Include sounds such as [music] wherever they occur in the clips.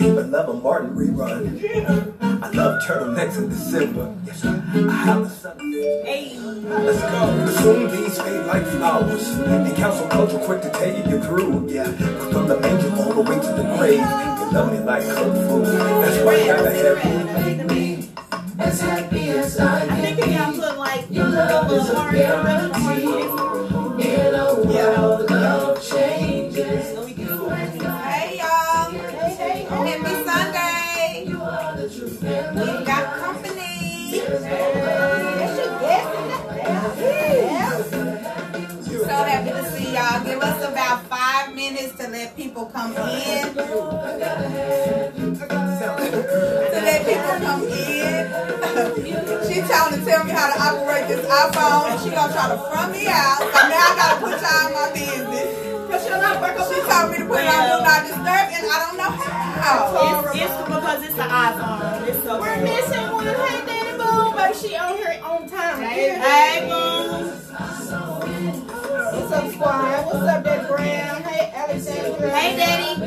even love a Martin rerun. I love turtlenecks in December. I have a son. Hey. Let's go. Soon these fade like flowers. The council culture quick to tell you you're through. Yeah. From the manger all the way to the grave. You love me like cooked food. That's why I gotta have you. As happy as I I think can you be. gotta put like Your love is a heart guarantee. People come in. To let people come in. she trying to tell me how to operate this iPhone. and She gonna try to front me out. So now I gotta put y'all in my business. She told me to put it on Do Not Disturb, and I don't know how. It's, it's because it's an iPhone. It's so We're missing one. Hey, Daddy Boo, but she on here on time. Hey, boom. What's up? What's Daddy Brown? Hey, Alexandra. Hey, Daddy.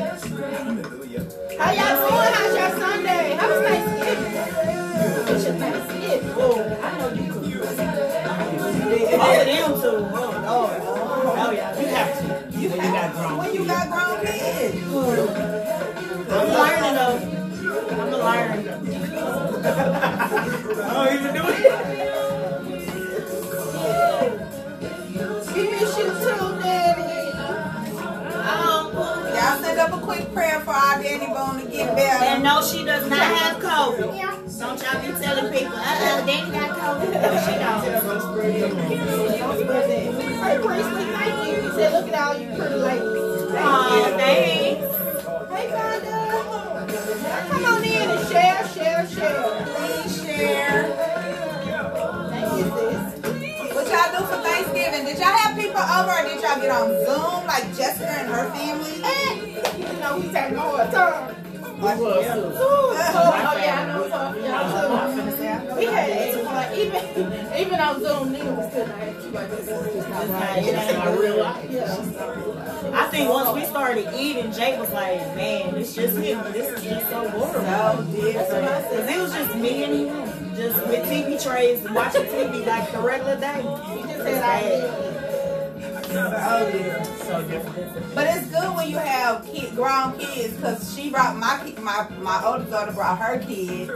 How y'all doing? How's your Sunday? How was Thanksgiving? It's your Thanksgiving. Oh, I know you could. All of them too. Oh, Lord. Oh, yeah. You have to. You got grown when you got grown kids. I'm learning though. I'm learning. [laughs] I don't even do it. Y'all send up a quick prayer for our Danny Bone to get better. and no, she does not have COVID. Don't y'all be telling people, uh-uh, Danny got COVID. No, she don't. Hey, Priestley, thank you. He said, look at all you pretty ladies. Thank Aw, you. thanks. Hey, Vonda. Come on in and share, share, share. Please share. Thank you, sis. What y'all do for Thanksgiving? Did y'all have people over or did y'all get on Zoom like Jessica and her family? Know, we take more time. We was. Oh, yeah, I know too. We had it. Like, even, [laughs] even on Zoom, nigga was still you like, this is not right. It's not real life. Yeah. I think once we started eating, Jake was like, man, this just me. This is just so boring. So different. Cause it was just me and him, just with TV trays, watching TV like the regular day. We just had our Oh, yeah. So different. But it's good when you have kid, grown kids because she brought my my my oldest daughter brought her kids,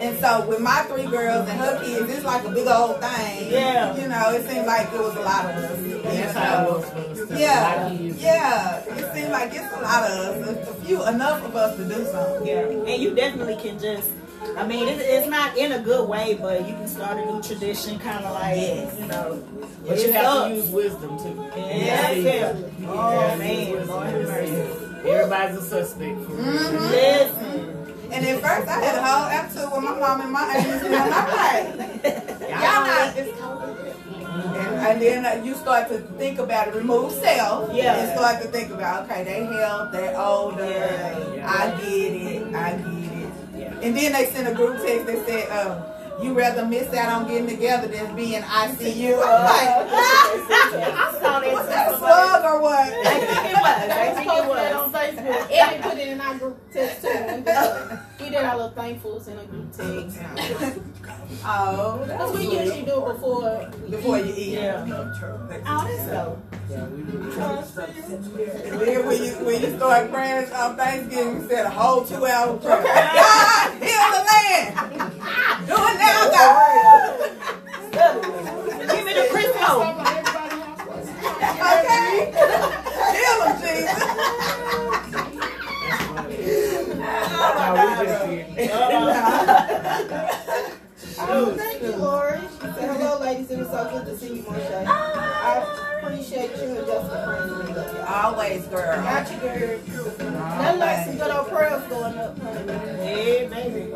and so with my three girls and her kids, it's like a big old thing. Yeah. You know, it seemed like it was a lot of us. That's how it was. Yeah, yeah. It seemed like it's a lot of us. A few, enough of us to do something. Yeah, and you definitely can just. I mean, it, it's not in a good way, but you can start a new tradition, kind of like Yes. you know. But you have sucks. to use wisdom too. Yeah, yeah. Oh man, Lord have mercy. Everybody's a suspect. Mm-hmm. Listen, And at first, I had a whole attitude with my mom and my aunties. And I'm like, y'all not. It's and, and then uh, you start to think about it, remove self, Yeah. and start to think about, okay, they health, they're older, Yeah. I get it, I get it. And then they sent a group text that said, uh, you rather miss out on getting together than be in ICU. [laughs] I'm like, I saw [laughs] that. what's that slug or what? I think it was. I think it was. on Facebook. Eddie put it in our group text too. [laughs] We did our little thankfuls in a group text. [laughs] Oh, Because we usually do it before. before you eat. Yeah. Oh, that's dope. And then when you when you start praying on Thanksgiving, you said a whole two hour [laughs] prayer. God, heal the land. Do it now, God. Give me the Crisco. [laughs] Okay? Heal them, Jesus. Oh, [laughs] thank you, Lori. She said, hello, ladies. It was so good to see you, Marsha. I appreciate you and Jessica praying for me. Love. Always, girl. Got you, girl. Nothing like some good old prayers going up, honey. Hey, baby.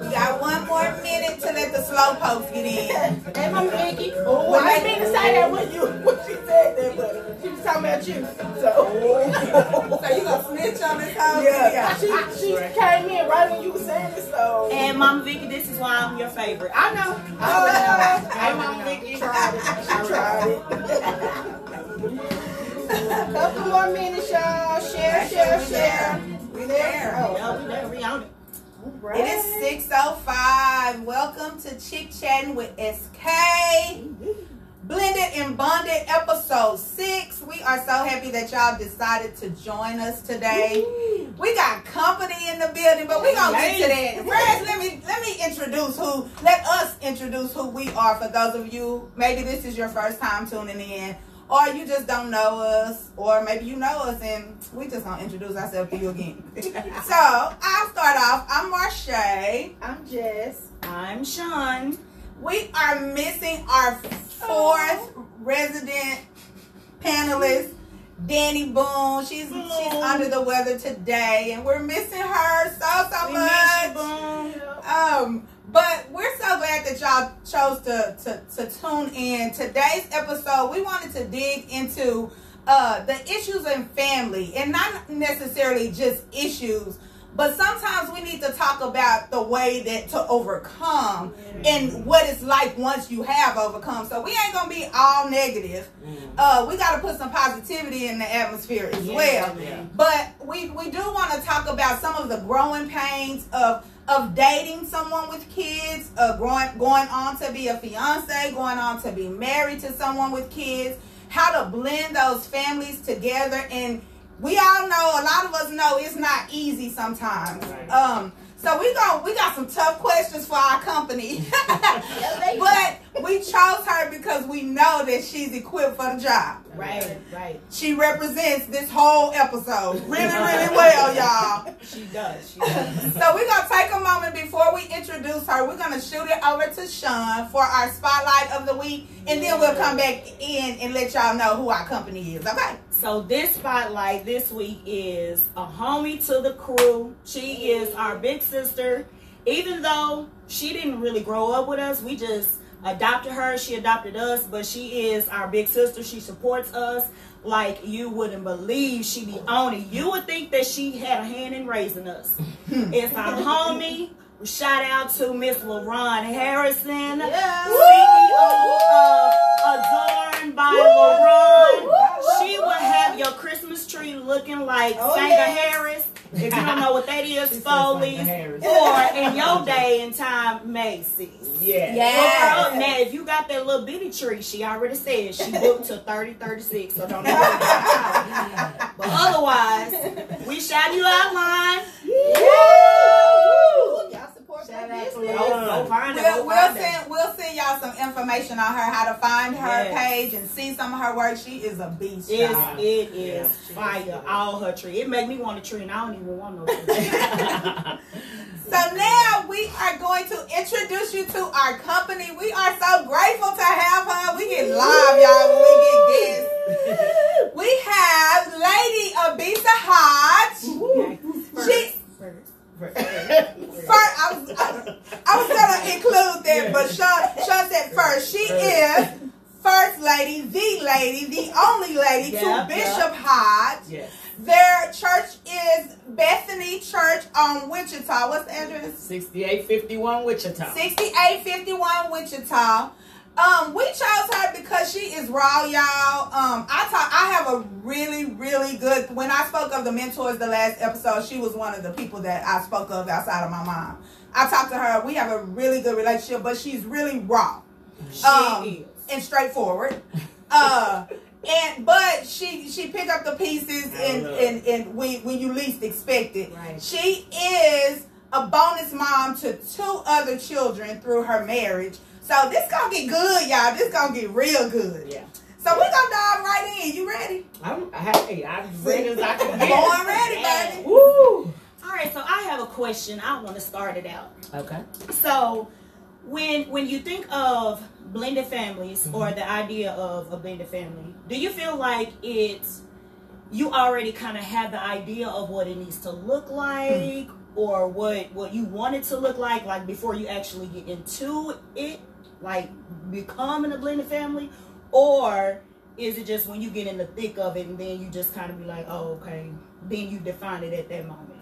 We got one more minute to let the slow post get in. [laughs] Hey, Mama Vicky. Oh, I didn't mean to say that when you when she said that, but she was talking about you. So oh. [laughs] So you gonna snitch on this whole yeah, video? she she came in right when you were saying it. So And Mama Vicky, this is why I'm your favorite. I know. Oh, [laughs] Hey, Mama Vicky. tried it. She tried it. Couple more minutes, y'all. Share, share, share. We there. Oh, We on it. It is 605. Welcome to Chick Chatting with SK. Blended and Bonded episode 6. We are so happy that y'all decided to join us today. We got company in the building, but we're gonna get to that. First, let me let me introduce who let us introduce who we are for those of you maybe this is your first time tuning in. Or you just don't know us, or maybe you know us and we just gonna introduce ourselves to you again. [laughs] so I'll start off. I'm Marsha. I'm Jess. I'm Sean. We are missing our fourth resident panelist, Danny Boone. She's she's under the weather today, and we're missing her so so We much. boom. Um, but we're so glad that y'all chose to, to, to tune in. Today's episode, we wanted to dig into uh, the issues in family and not necessarily just issues, but sometimes we need to talk about the way that to overcome and what it's like once you have overcome. So we ain't gonna be all negative. Uh, we got to put some positivity in the atmosphere as well. Yeah. But we we do want to talk about some of the growing pains of of dating someone with kids, uh, growing going on to be a fiance, going on to be married to someone with kids, how to blend those families together, and we all know a lot of us know it's not easy sometimes. Um, so we go we got some tough questions for our company, [laughs] but we chose her because we know that she's equipped for the job. Right, right. She represents this whole episode really, really well, y'all. She does. She does. [laughs] So we're gonna take a moment before we introduce her. We're gonna shoot it over to Sean for our spotlight of the week, and then we'll come back in and let y'all know who our company is. Okay? So this spotlight this week is a homie to the crew. She is our big sister. Even though she didn't really grow up with us, we just adopted her. She adopted us, but she is our big sister. She supports us like you wouldn't believe. She be on it. You would think that she had a hand in raising us. [laughs] it's our homie. Shout out to Miss LaRon Harrison, CEO of Adorned by LaRon. She will have your Christmas tree looking like Sanger Harris. If you don't know what that is, [laughs] said Foley's. Or in your day and time, Macy's. Yeah. Yeah. Look her. Now, if you got that little bitty tree, she already said she booked to 30, 36, so don't even worry about it. [laughs] But otherwise, we shout you out line. Y'all support Shout my out to business. Go, go find. We'll, we'll find her. send we'll send y'all some information on her, how to find her Yes. page and see some of her work. She is a beast. It's, it is Yeah. fire. All her tree. It make me want a tree, and I don't even want no tree. [laughs] [laughs] So now we are going to introduce you to our company. We are so grateful to have her. We get live, y'all, when we get guests. We have Lady Abisa Hodge. She first, I was I, I was gonna include that, but Sean, Sean said first. She is first lady, the lady, the only lady to Bishop Hodge. Yes. Their church is Bethany Church on Wichita. What's the address? 6851 Wichita. 6851 Wichita. Um, we chose her because she is raw, y'all. Um, I talk, I have a really, really good. When I spoke of the mentors the last episode, she was one of the people that I spoke of outside of my mom. I talked to her. We have a really good relationship, but she's really raw She Um, is. and straightforward. Uh, and but she she picked up the pieces and and, and when when you least expect it. Right. She is a bonus mom to two other children through her marriage. So this gonna get good, y'all. This gonna get real good. Yeah. So we're gonna dive right in. You ready? I'm hey, I'm [laughs] ready as I can get. Born ready, baby. Woo! All right, so I have a question. I want to start it out. Okay. So, when when you think of blended families Mm-hmm. or the idea of a blended family, do you feel like it's you already kind of have the idea of what it needs to look like or what what you want it to look like like before you actually get into it like becoming a blended family or is it just when you get in the thick of it and then you just kind of be like oh okay then you define it at that moment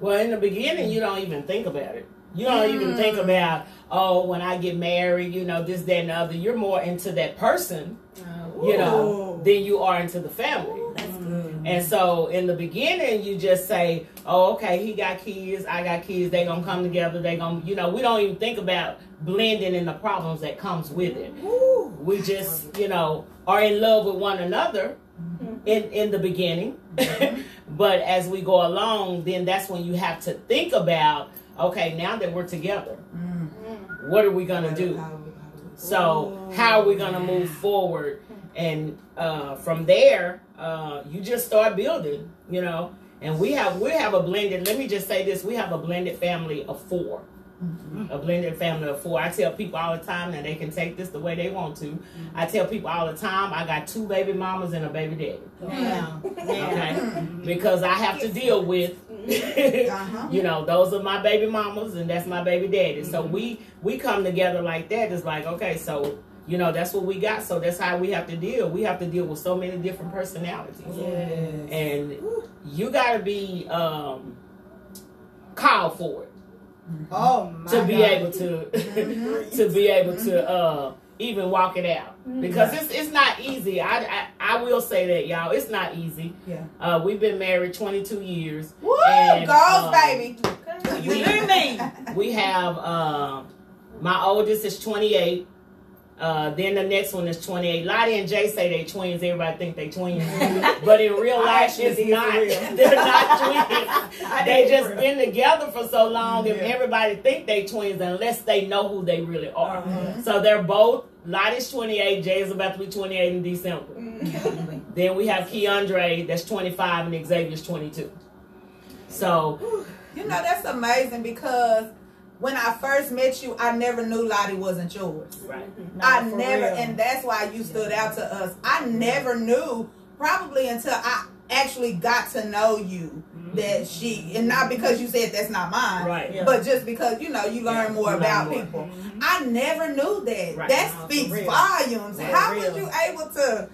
Well, in the beginning, you don't even think about it. You don't even mm. think about, oh, when I get married, you know, this, that, and the other. You're more into that person, oh. you know, than you are into the family. And so in the beginning, you just say, "Oh, okay, he got kids, I got kids. They gonna come together. They gonna, you know, we don't even think about blending in the problems that comes with it. We just, you know, are in love with one another in in the beginning, [laughs] but as we go along, then that's when you have to think about, okay, now that we're together, what are we gonna do? So how are we gonna move forward? And uh, from there, uh, you just start building, you know. And we have we have a blended. Let me just say this: we have a blended family of 4 mm-hmm. A blended family of four. I tell people all the time that they can take this the way they want to. Mm-hmm. I tell people all the time I got two baby mamas and a baby daddy. Oh, yeah. Okay, mm-hmm. because I have to deal with. [laughs] Uh-huh. you know, those are my baby mamas and that's my baby daddy. So we we come together like that. It's like okay, so you know that's what we got. So that's how we have to deal. We have to deal with so many different personalities, and you got to be um, called for it Oh my to be God. able to [laughs] to be able to uh, even walk it out because it's it's not easy. I, I I will say that y'all, it's not easy. Yeah. Uh, we've been married 22 years. Woo! And, Girls, um, baby. You hear me? [laughs] We have um, my oldest is 28. Uh, then the next one is 28. Lottie and Jay say they twins. Everybody think they twins, [laughs] but in real life, it's not. [laughs] They're not [laughs] twins. they just been together for so long, and everybody think they twins unless they know who they really are. So they're both. Lottie's 28. Jay's about to be 28 in December. then we have Keandre that's 25, and Xavier's 22. So You know that's amazing because when I first met you, I never knew Lottie wasn't yours. right. I for never, real. and that's why you stood out to us. I never knew, probably until I actually got to know you, mm-hmm. that she, and not because you said that's not mine, Right. Yeah. but just because you know you learn Yeah, more you learn about more. people. Mm-hmm. I never knew that. Right. That No, speaks volumes. For How real. was you able to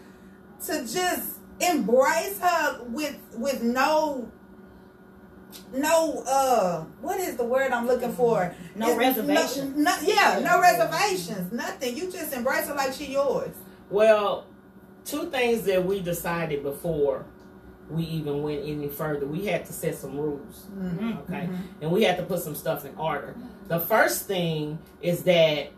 to just embrace her with with no no uh what is the word I'm looking for? No It's reservations. No, no- yeah, no reservations. Nothing. You just embrace her like she yours. Well, two things that we decided before we even went any further. We had to set some rules, okay, and we had to put some stuff in order. The first thing is that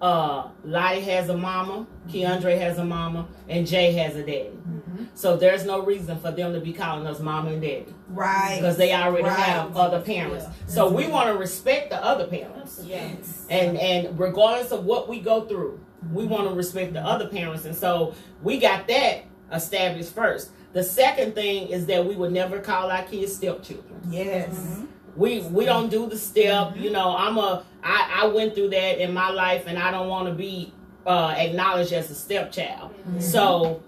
uh, Lottie has a mama, Keandre has a mama, and Jay has a daddy. Mm-hmm. So there's no reason for them to be calling us mama and daddy Right. because they already Right. have other parents. So we mm-hmm. want to respect the other parents Yes. and and regardless of what we go through we mm-hmm. want to respect the other parents and so we got that established first the second thing is that we would never call our kids stepchildren Yes. We we don't do the step you know i'm a i i went through that in my life and i don't want to be uh acknowledged as a stepchild. So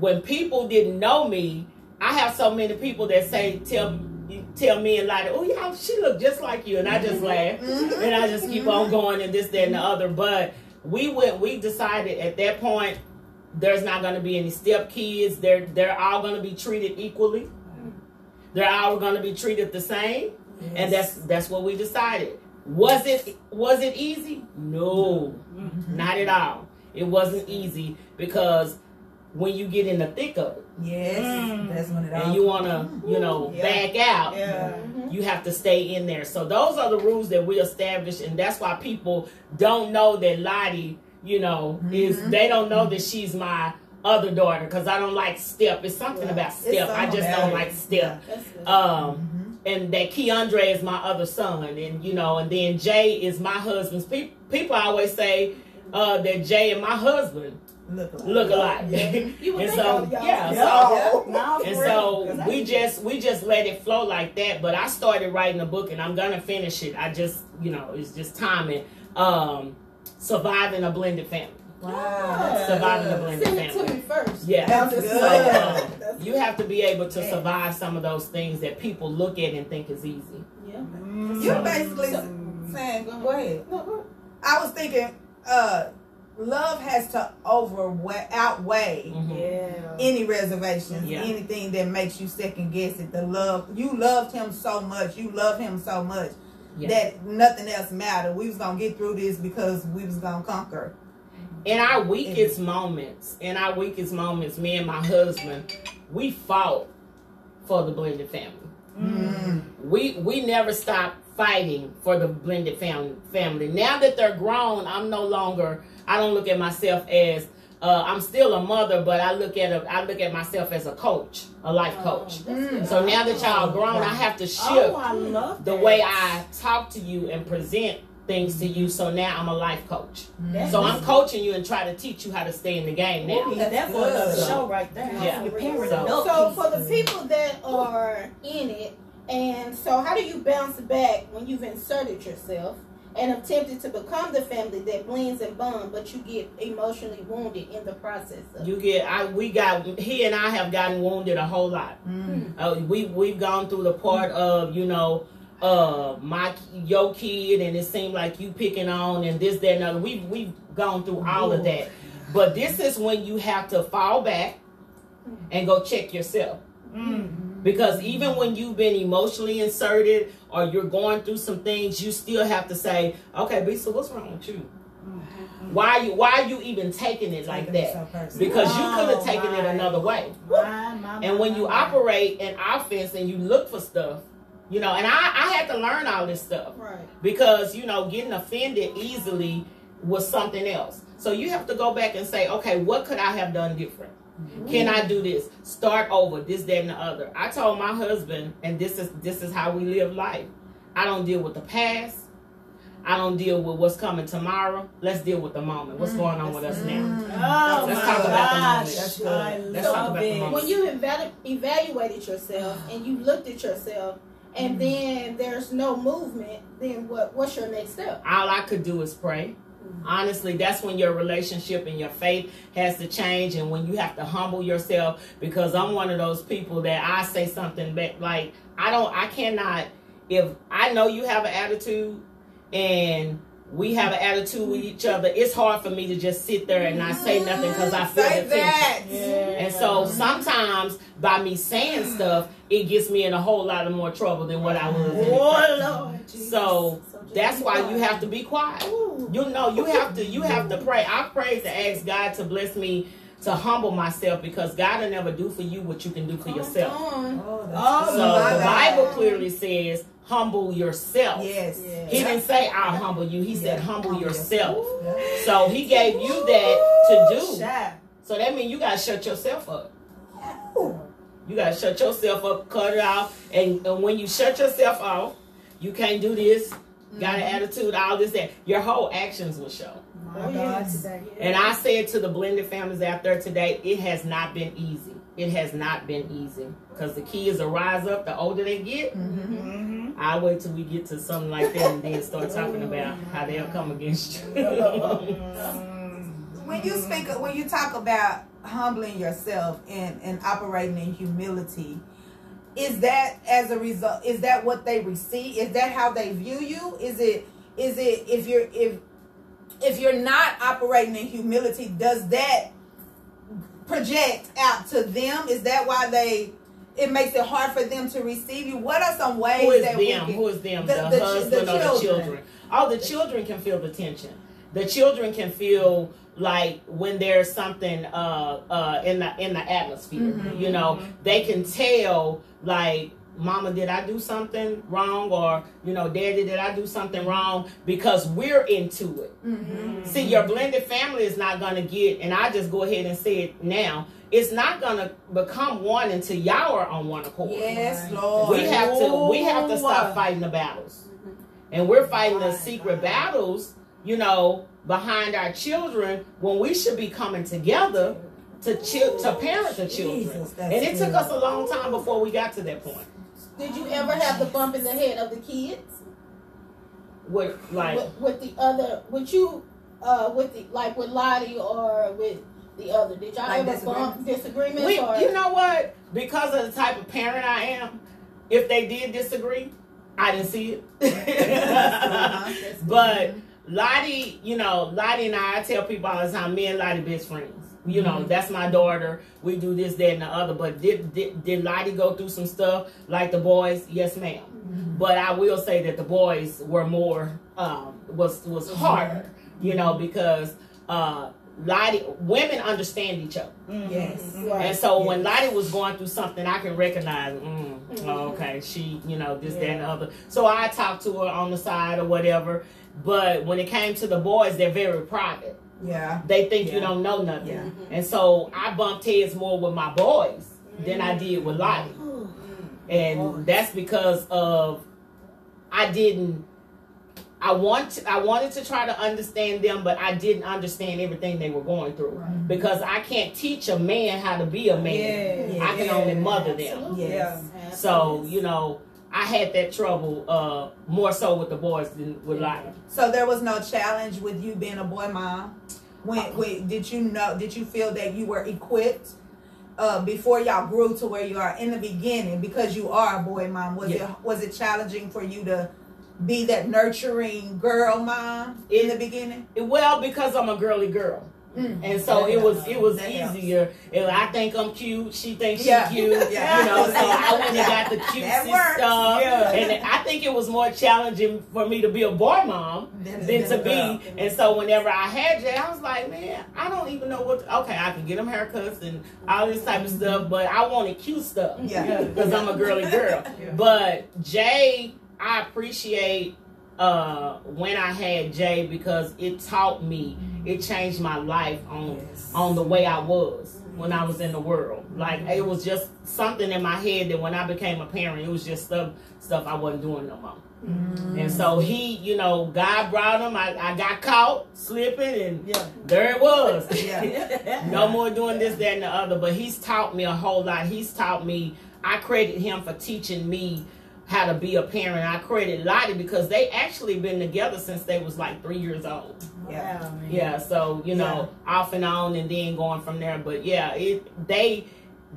when people didn't know me i have so many people that say tell tell me and like oh yeah she look just like you and i just mm-hmm. laugh. Mm-hmm. And i just keep on mm-hmm. going and this that and the other. But we went we decided at that point there's not going to be any step kids. They're they're all going to be treated equally. They're all going to be treated the same and that's that's what we decided. Was it was it easy? No. Mm-hmm. Not at all. It wasn't easy because when you get in the thick of it Yes. Mm. That's when it all and you want to you know Yeah. back out Yeah. Mm-hmm. you have to stay in there. So those are the rules that we established and that's why people don't know that lottie you know mm-hmm. is they don't know that she's my other daughter because i don't like step it's something about It's step i just don't it. like step That's good. Um, and that Keandre is my other son, and you know, and then Jay is my husband's. Pe- people always say uh, that Jay and my husband Look alike. look alike, [laughs] You would and think so y'all- yeah, so No, and so we just we just let it flow like that. But I started writing a book, and I'm gonna finish it. I just you know it's just timing. Um, surviving a blended family. Wow. Surviving the blended Send it to family. me first. Yeah. That's good. So, um, you have to be able to survive some of those things that people look at and think is easy. Yeah. You're basically So- saying, go ahead. No, go- I was thinking, uh, love has to overweigh, outweigh Mhm. Yeah. any reservations, Yeah. anything that makes you second guess it. The love you loved him so much, you love him so much Yeah. that nothing else mattered. We was gonna get through this because we was gonna conquer. In our weakest moments, in our weakest moments, me and my husband, we fought for the blended family. We we never stop fighting for the blended fam- family. Now that they're grown, I'm no longer. I don't look at myself as. Uh, I'm still a mother, but I look at a, I look at myself as a coach, a life coach. So now that y'all grown, I have to shift Oh, I love the way I talk to you and present things to you. So now I'm a life coach. That's- So I'm coaching you and try to teach you how to stay in the game We'll now. be that for another So- show right there. Yeah. Your parent So- So for the people that are in it, and so how do you bounce back when you've inserted yourself and attempted to become the family that blends and bond, but you get emotionally wounded in the process of You get, I we got he and I have gotten wounded a whole lot. Uh, we we've gone through the part of you know, uh, my your kid, and it seemed like you picking on and this that and other. We've we've gone through all of that, but this is when you have to fall back and go check yourself. Because even when you've been emotionally inserted or you're going through some things, you still have to say, "Okay, Bisa, what's wrong with you? Why you why are you even taking it like that? Because you could have Oh, taken it another way. My, my, And when you my, my. operate in offense and you look for stuff, you know, and I, I had to learn all this stuff right. because, you know, getting offended easily was something else. So you have to go back and say, okay, what could I have done different? Mm-hmm. Can I do this? Start over, this, that, and the other. I told my husband, and this is this is how we live life. I don't deal with the past. I don't deal with what's coming tomorrow. Let's deal with the moment. What's mm. going on with us now? Mm. Mm. Oh Let's my talk about the moment. That's good. I Let's talk love about the moment. When you evalu- evaluated yourself and you looked at yourself, and mm-hmm. then there's no movement, then what? What's your next step? all I could do is pray. Mm-hmm. Honestly, that's when your relationship and your faith has to change, and when you have to humble yourself. Because I'm one of those people that I say something back, like I don't, I cannot. If I know you have an attitude, and we have an attitude with each other, it's hard for me to just sit there and not say nothing because I feel Say the tension. that. And so sometimes by me saying mm. stuff, it gets me in a whole lot of more trouble than what I was. Oh Lord. Jesus. So that's why quiet. you have to be quiet. Ooh. You know, you have to you have to pray. I pray to ask God to bless me to humble myself because God will never do for you what you can do for yourself. Come on. Oh, oh, So my the Bible clearly says, humble yourself. Yes. Yeah. He didn't say I'll humble you. He said humble Humble yourself. yourself. So he gave you that to do. Shy. So that means you gotta shut yourself up. You gotta shut yourself up, cut it off, and, and when you shut yourself off, you can't do this. Got an mm-hmm. attitude, all this, that your whole actions will show. Oh, yeah, today. And I said to the blended families out there today, it has not been easy. It has not been easy because the kids will rise up the older they get. Mm-hmm. Mm-hmm. I'll wait till we get to something like that and then start talking about how they'll come against you. [laughs] When you speak, when you talk about humbling yourself and, and operating in humility, is that as a result? Is that what they receive? Is that how they view you? Is it? Is it if you're if if you're not operating in humility, does that project out to them? Is that why they? It makes it hard for them to receive you. What are some ways Who is that we them? can? Who is them? The- The, the husband the or the children. children? Oh, the children can feel the tension. The children can feel like when there's something uh, uh, in the in the atmosphere. Mm-hmm. You know, they can tell like. Mama, did I do something wrong? Or, you know, Daddy, did I do something wrong? Because we're into it. Mm-hmm. See, your blended family is not going to get, and I just go ahead and say it now, it's not going to become one until y'all are on one accord. Yes, Lord. We have to we have to stop fighting the battles. And we're fighting the secret battles, you know, behind our children when we should be coming together to chi- to parent the children. Jesus, and it took good. us a long time before we got to that point. Did you ever have the bump in the head of the kids With like with, with the other? With you, uh, with the like with Lottie or with the other? Did y'all Like ever bump disagreements? we, or you know what? Because of the type of parent I am, if they did disagree, I didn't see it. [laughs] [laughs] but Lottie, you know, Lottie and I, I tell people all the time, me and Lottie best friends. You know, that's my daughter. We do this, that, and the other. But did, did did Lottie go through some stuff like the boys? Yes, madam But I will say that the boys were more um, was was harder. You know, because uh, Lottie, women understand each other. Yes. Right. And so when Lottie was going through something, I can recognize, mm, oh, okay, she, you know, this, that, and the other. So I talked to her on the side or whatever. But when it came to the boys, they're very private. Yeah. They think you don't know nothing. Yeah. Mm-hmm. And so I bumped heads more with my boys than I mm-hmm. did with Lottie. [gasps] Mm-hmm. And that's because of I didn't I want to, I wanted to try to understand them, but I didn't understand everything they were going through because I can't teach a man how to be a man. Yeah. I can only mother them. Absolutely. Yes. So you know, I had that trouble uh, more so with the boys than with Lottie. So there was no challenge with you being a boy mom. When, Uh-uh. when did you know? Did you feel that you were equipped uh, before y'all grew to where you are in the beginning? Because you are a boy mom, was Yeah. it was it challenging for you to be that nurturing girl mom in the beginning? Well, because I'm a girly girl. Mm. And so it was it was That easier. And I think I'm cute. She thinks she's cute. [laughs] Yeah. You know, so I went and got the That cutest works. stuff. Yeah. And I think it was more challenging for me to be a boy mom Than- than than to a girl. be. And so whenever I had Jay, I was like, man, I don't even know what. To, okay, I can get him haircuts and all this type of stuff, but I wanted cute stuff. Yeah. Because I'm a girly girl. [laughs] But Jay, I appreciate uh when I had Jay because it taught me, it changed my life on Yes. on the way I was when I was in the world. Like it was just something in my head that when I became a parent, it was just stuff stuff I wasn't doing no more. And so he, you know, God brought him. I, I got caught slipping, and Yeah. there it was. [laughs] Yeah. [laughs] no more doing this, that, and the other. But he's taught me a whole lot. He's taught me. I credit him for teaching me how to be a parent. I credit Lottie because they actually been together since they was like three years old. Yeah. Wow. Yeah, so you know, off and on, and then going from there. But yeah, it they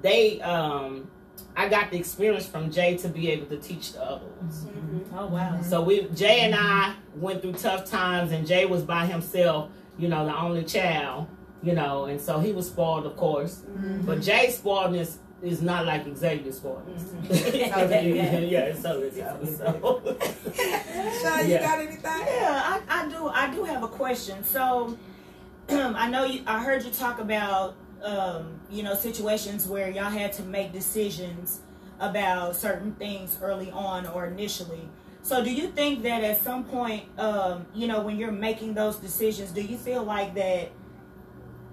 they um. I got the experience from Jay to be able to teach the other ones. Mm-hmm. Mm-hmm. Oh wow. So we Jay and I went through tough times, and Jay was by himself, you know, the only child, you know, and so he was spoiled, of course. Mm-hmm. But Jay's spoiledness is not like Xavier's spoiledness. [laughs] yeah, so it's so. Sean, you Yeah. got anything? Yeah, I, I do. I do have a question. So, [clears throat] I know you. I heard you talk about, um, you know, situations where y'all had to make decisions about certain things early on or initially. So, do you think that at some point, um, you know, when you're making those decisions, do you feel like that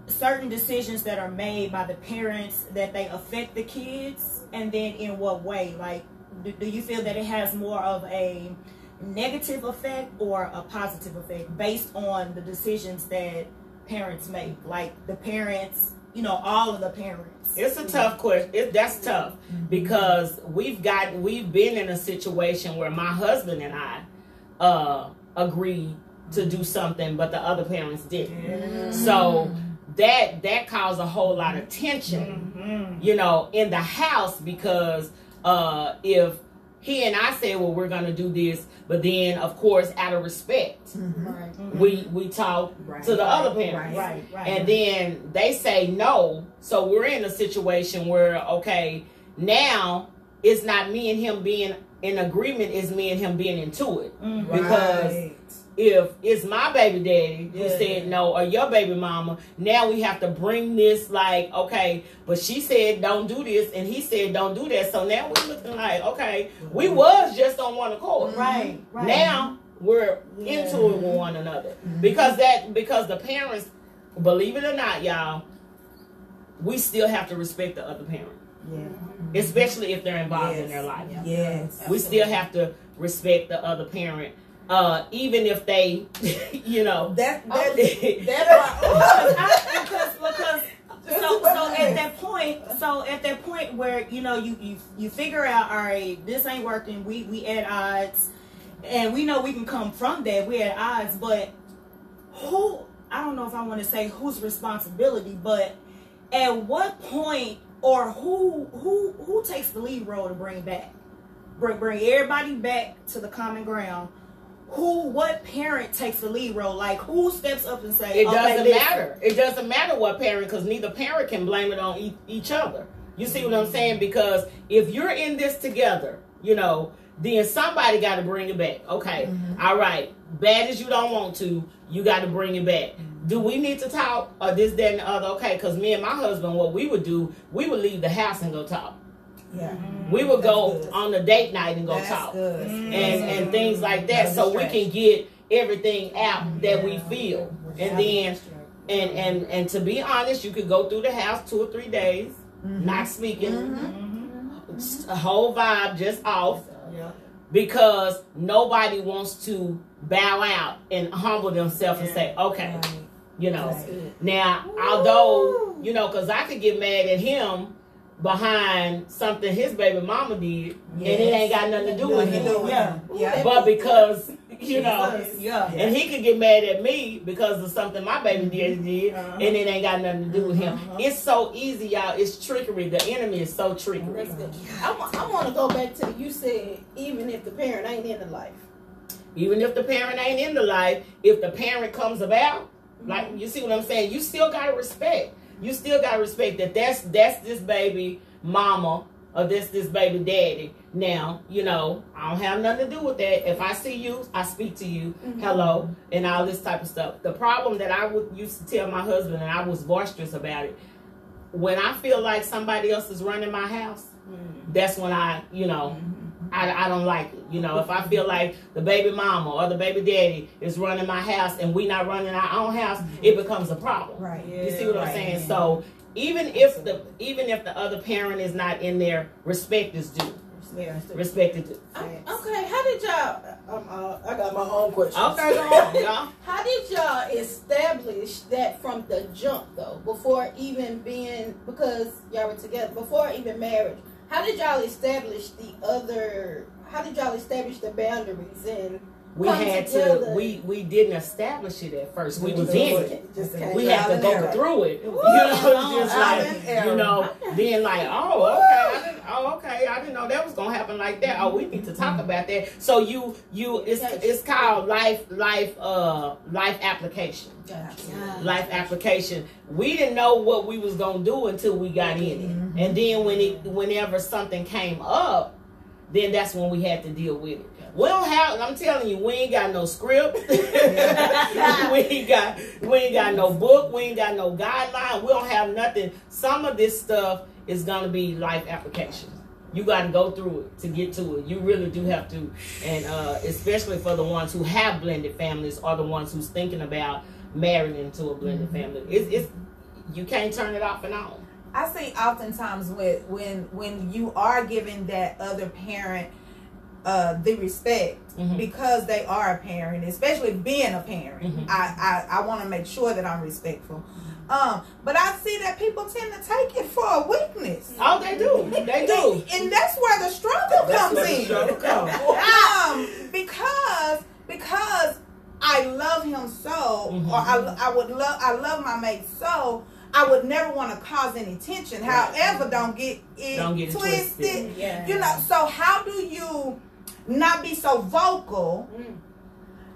certain decisions that are made by the parents that they affect the kids, and then in what way? Like, do, do you feel that it has more of a negative effect or a positive effect based on the decisions that parents make? Like the parents, you know, all of the parents. It's a tough question. It, that's tough because we've got we've been in a situation where my husband and I uh, agreed to do something, but the other parents didn't. So that that caused a whole lot of tension, Mhm. you know, in the house because uh, if he and I said, "Well, we're gonna do this," but then, of course, out of respect, Right. we we talk Right. to the other parents. Right, right. And then they say no. So we're in a situation where, okay, now it's not me and him being in agreement, it's me and him being into it. Mhm. Because Right. If it's my baby daddy who Yeah. said no or your baby mama, now we have to bring this like, okay, but she said don't do this and he said don't do that. So now we're looking like, okay, we mm-hmm. was just on one accord. Mm-hmm. right, right. Now we're Yeah. into it with one another mm-hmm. because that because the parents, believe it or not, y'all, we still have to respect the other parent, Yeah. especially if they're involved in their life. Yes. We still have to respect the other parent, uh, even if they, [laughs] you know. That that Oh. that Because [laughs] I- because because so so at that point so at that point where you know you you you figure out all right this ain't working we we at odds and we know we can come from that we at odds but who I don't know if I want to say whose responsibility but at what point or who who who takes the lead role to bring back bring bring everybody back to the common ground who what parent takes the lead role like who steps up and say It okay, doesn't listen. matter. It doesn't matter what parent, because neither parent can blame it on e- each other. You see what I'm saying? Because if you're in this together, you know, then somebody got to bring it back. Okay, mm-hmm. all right. Bad as you don't want to, you got to bring it back. Mm-hmm. do we need to talk or this, that, and the other? Okay, because me and my husband, what we would do, we would leave the house and go talk. Yeah. We would go good. on a date night and go That's talk. good. and and things like that, No so we can get everything out that we feel, and then and and and to be honest, you could go through the house two or three days, mm-hmm. not speaking, Mm-hmm. a whole vibe just off. Yeah. because nobody wants to bow out and humble themselves and say, okay, Right. you know. Now, although you know, because I could get mad at him behind something his baby mama did, and it ain't got nothing to do with Nothing to do him. with Yeah. Yeah. But because you know, Yeah. and he could get mad at me because of something my baby daddy did, Uh-huh. and it ain't got nothing to do with him. Uh-huh. It's so easy, y'all. It's trickery. The enemy is so trickery. That's good. I, I want to go back to you said even if the parent ain't in the life. Even if the parent ain't in the life, if the parent comes about, like you see what I'm saying, you still gotta respect. You still gotta respect that that's that's this baby mama or this this baby daddy. Now, you know, I don't have nothing to do with that. If I see you, I speak to you, mm-hmm. hello, and all this type of stuff. The problem that I would used to tell my husband, and I was boisterous about it, when I feel like somebody else is running my house, mm-hmm. that's when I, you know, mm-hmm. I, I don't like it. You know, if I feel like the baby mama or the baby daddy is running my house and we not running our own house, it becomes a problem. Right. You see what I'm Right. saying? So even if the even if the other parent is not in there, respect is due. Yeah. Respect is due. I, okay, how did y'all? Um, uh, I got my own question. Okay, go on, [laughs] y'all. How did y'all establish that from the jump though, before even being because y'all were together, before even marriage? How did y'all establish the other? How did y'all establish the boundaries and We come had together? to we we didn't establish it at first. We was Just in was- it. We had to go error. through it. [laughs] You know, just like and error. you know, being like, oh, okay, I didn't, oh, okay, I didn't know that was gonna happen like that. Oh, we need to talk about that. So you, you, it's it's called life, life, uh, life application. Life application. We didn't know what we was gonna do until we got in it, and then when it, whenever something came up, then that's when we had to deal with it. We don't have. I'm telling you, we ain't got no script. [laughs] we ain't got. We ain't got no book. We ain't got no guideline. We don't have nothing. Some of this stuff is gonna be life application. You got to go through it to get to it. You really do have to, and uh, especially for the ones who have blended families or the ones who's thinking about marrying into a blended family. It's, it's you can't turn it off and on. I see oftentimes when when when you are giving that other parent uh, the respect Mhm. because they are a parent, especially being a parent, Mhm. I I, I want to make sure that I'm respectful. Um, but I see that people tend to take it for a weakness. Oh, they do. They do. And that's where the struggle That's comes where the in. struggle comes. um, because because I love him so, Mhm. or I, I would love I love my mate so. I would never want to cause any tension. However, don't get it Don't get it twisted. twisted. Yeah. You know. So how do you not be so vocal?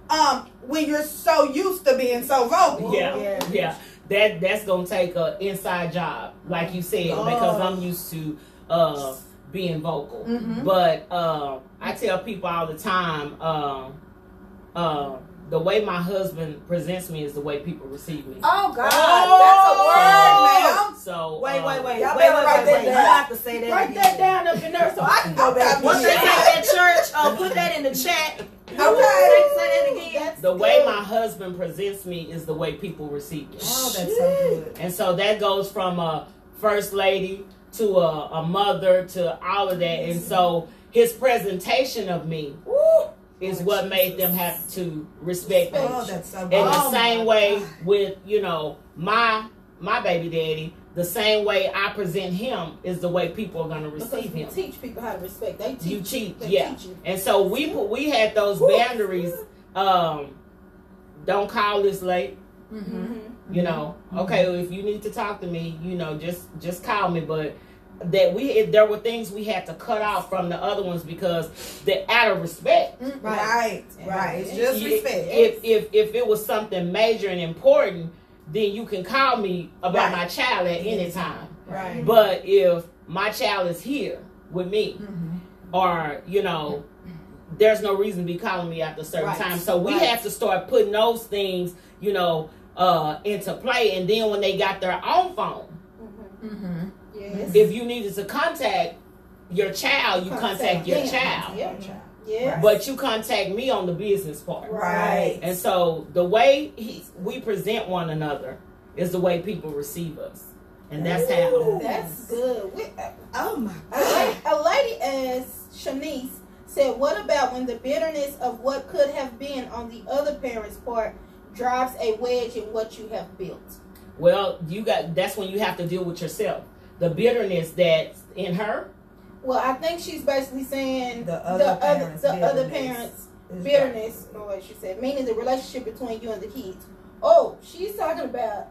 Um, when you're so used to being so vocal. Yeah, Yeah. yeah. That that's gonna take a inside job, like you said, because I'm used to uh being vocal. Mhm. But uh, I tell people all the time, um, uh, the way my husband presents me is the way people receive me. Oh God, Oh! that's a word, So Wait, um, wait, wait, Y'all wait, better wait, write wait, that wait. You have to say that. Write again. that down up in there so I can go back. What and they read say it. at church, uh, put that in the chat. [laughs] Okay. Say, say that again. The way good. my husband presents me is the way people receive me. Oh, that's so good. And so that goes from a first lady to a, a mother to all of that. And so his presentation of me is what made them have to respect me. Oh, so. In the Oh, same way with, you know, my my baby daddy, the same way I present him is the way people are gonna Because receive him. teach people how to respect. They teach You cheat, They yeah. teach you. And so we put we had those boundaries. Um, don't call this late. Mm-hmm. You know, okay, well, if you need to talk to me, you know, just just call me. But that we if there were things we had to cut off from the other ones because they're out of respect. Mm, Right, right. It's just You- respect. If if if it was something major and important, then you can call me about Right. my child at any time. Right. But if my child is here with me, Mhm. or you know, there's no reason to be calling me after a certain Right. time. So we Right. have to start putting those things, you know, uh into play and then when they got their own phone Mm-hmm. Yes. if you needed to contact your child you contact your them. child Yeah. Yeah. but you contact me on the business part Right. and so the way he, we present one another is the way people receive us and that's how That's good. We, uh, Oh my a, lady, a lady as Shanice said, "What about when the bitterness of what could have been on the other parent's part drives a wedge in what you have built?" well you got that's when you have to deal with yourself the bitterness that's in her Well, I think she's basically saying The other parent's the other bitterness parents' is bitterness, or what she said, meaning the relationship between you and the kids. Oh, she's talking about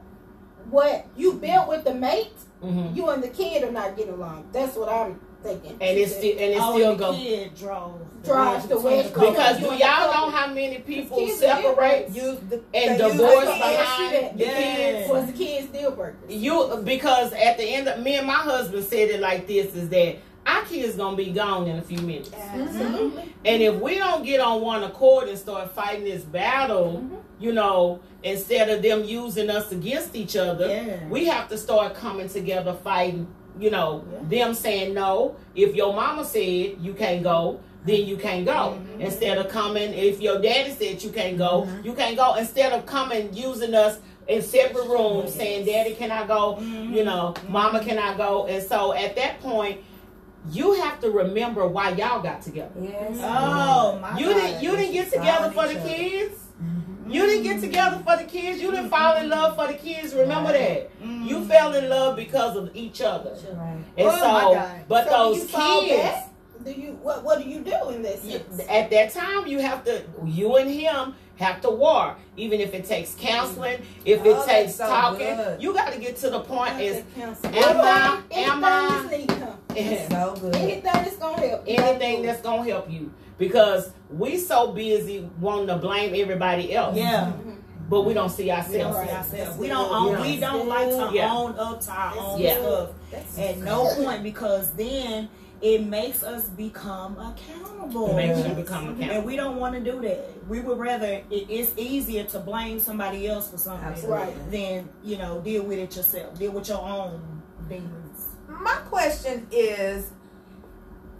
what you built with the mate. Mhm. You and the kid are not getting along. That's what I'm thinking. and it's still and it Oh, still and the go kid drove. Drives the between wedge because do y'all know how many people separate the, and divorce the I kids. asked you that. behind the kids Was the kids deal breakers? You because at the end of me and my husband said it like this is that our kids gonna be gone in a few minutes. Absolutely. And if we don't get on one accord and start fighting this battle, mm-hmm. you know, instead of them using us against each other, Yeah. we have to start coming together fighting, you know, Yeah. them saying no. If your mama said you can't go, then you can't go. Mm-hmm. Instead of coming, if your daddy said you can't go, mm-hmm. you can't go. Instead of coming using us in separate rooms saying, Daddy, can I go? Mm-hmm. You know, Mama, can I go? And so at that point, you have to remember why y'all got together. Yes. Oh my You God. didn't you didn't get together for the kids. You didn't get together for the kids. You didn't fall in love for the kids. Remember that. Mm. You fell in love because of each other. Right. And Oh, my so, God. but So those you kids. Do you what? What do you do in this? you- at that time, you have to, you and him have to war. Even if it takes counseling, if it Oh, takes so talking, good. you got to get to the point is, Am am I, am I, that's need come. It's so good. Anything that's gonna help. you. anything that's gonna help you because we so busy wanting to blame everybody else Yeah. but we don't see We don't ourselves see ourselves. We don't own. We don't like to Yeah. own up to our own Yeah. stuff That's at no point because then it makes us become accountable. It makes you become accountable. And we don't want to do that. We would rather it, it's easier to blame somebody else for something Absolutely. Right. than you know deal with it yourself. Deal with your own demons. My question is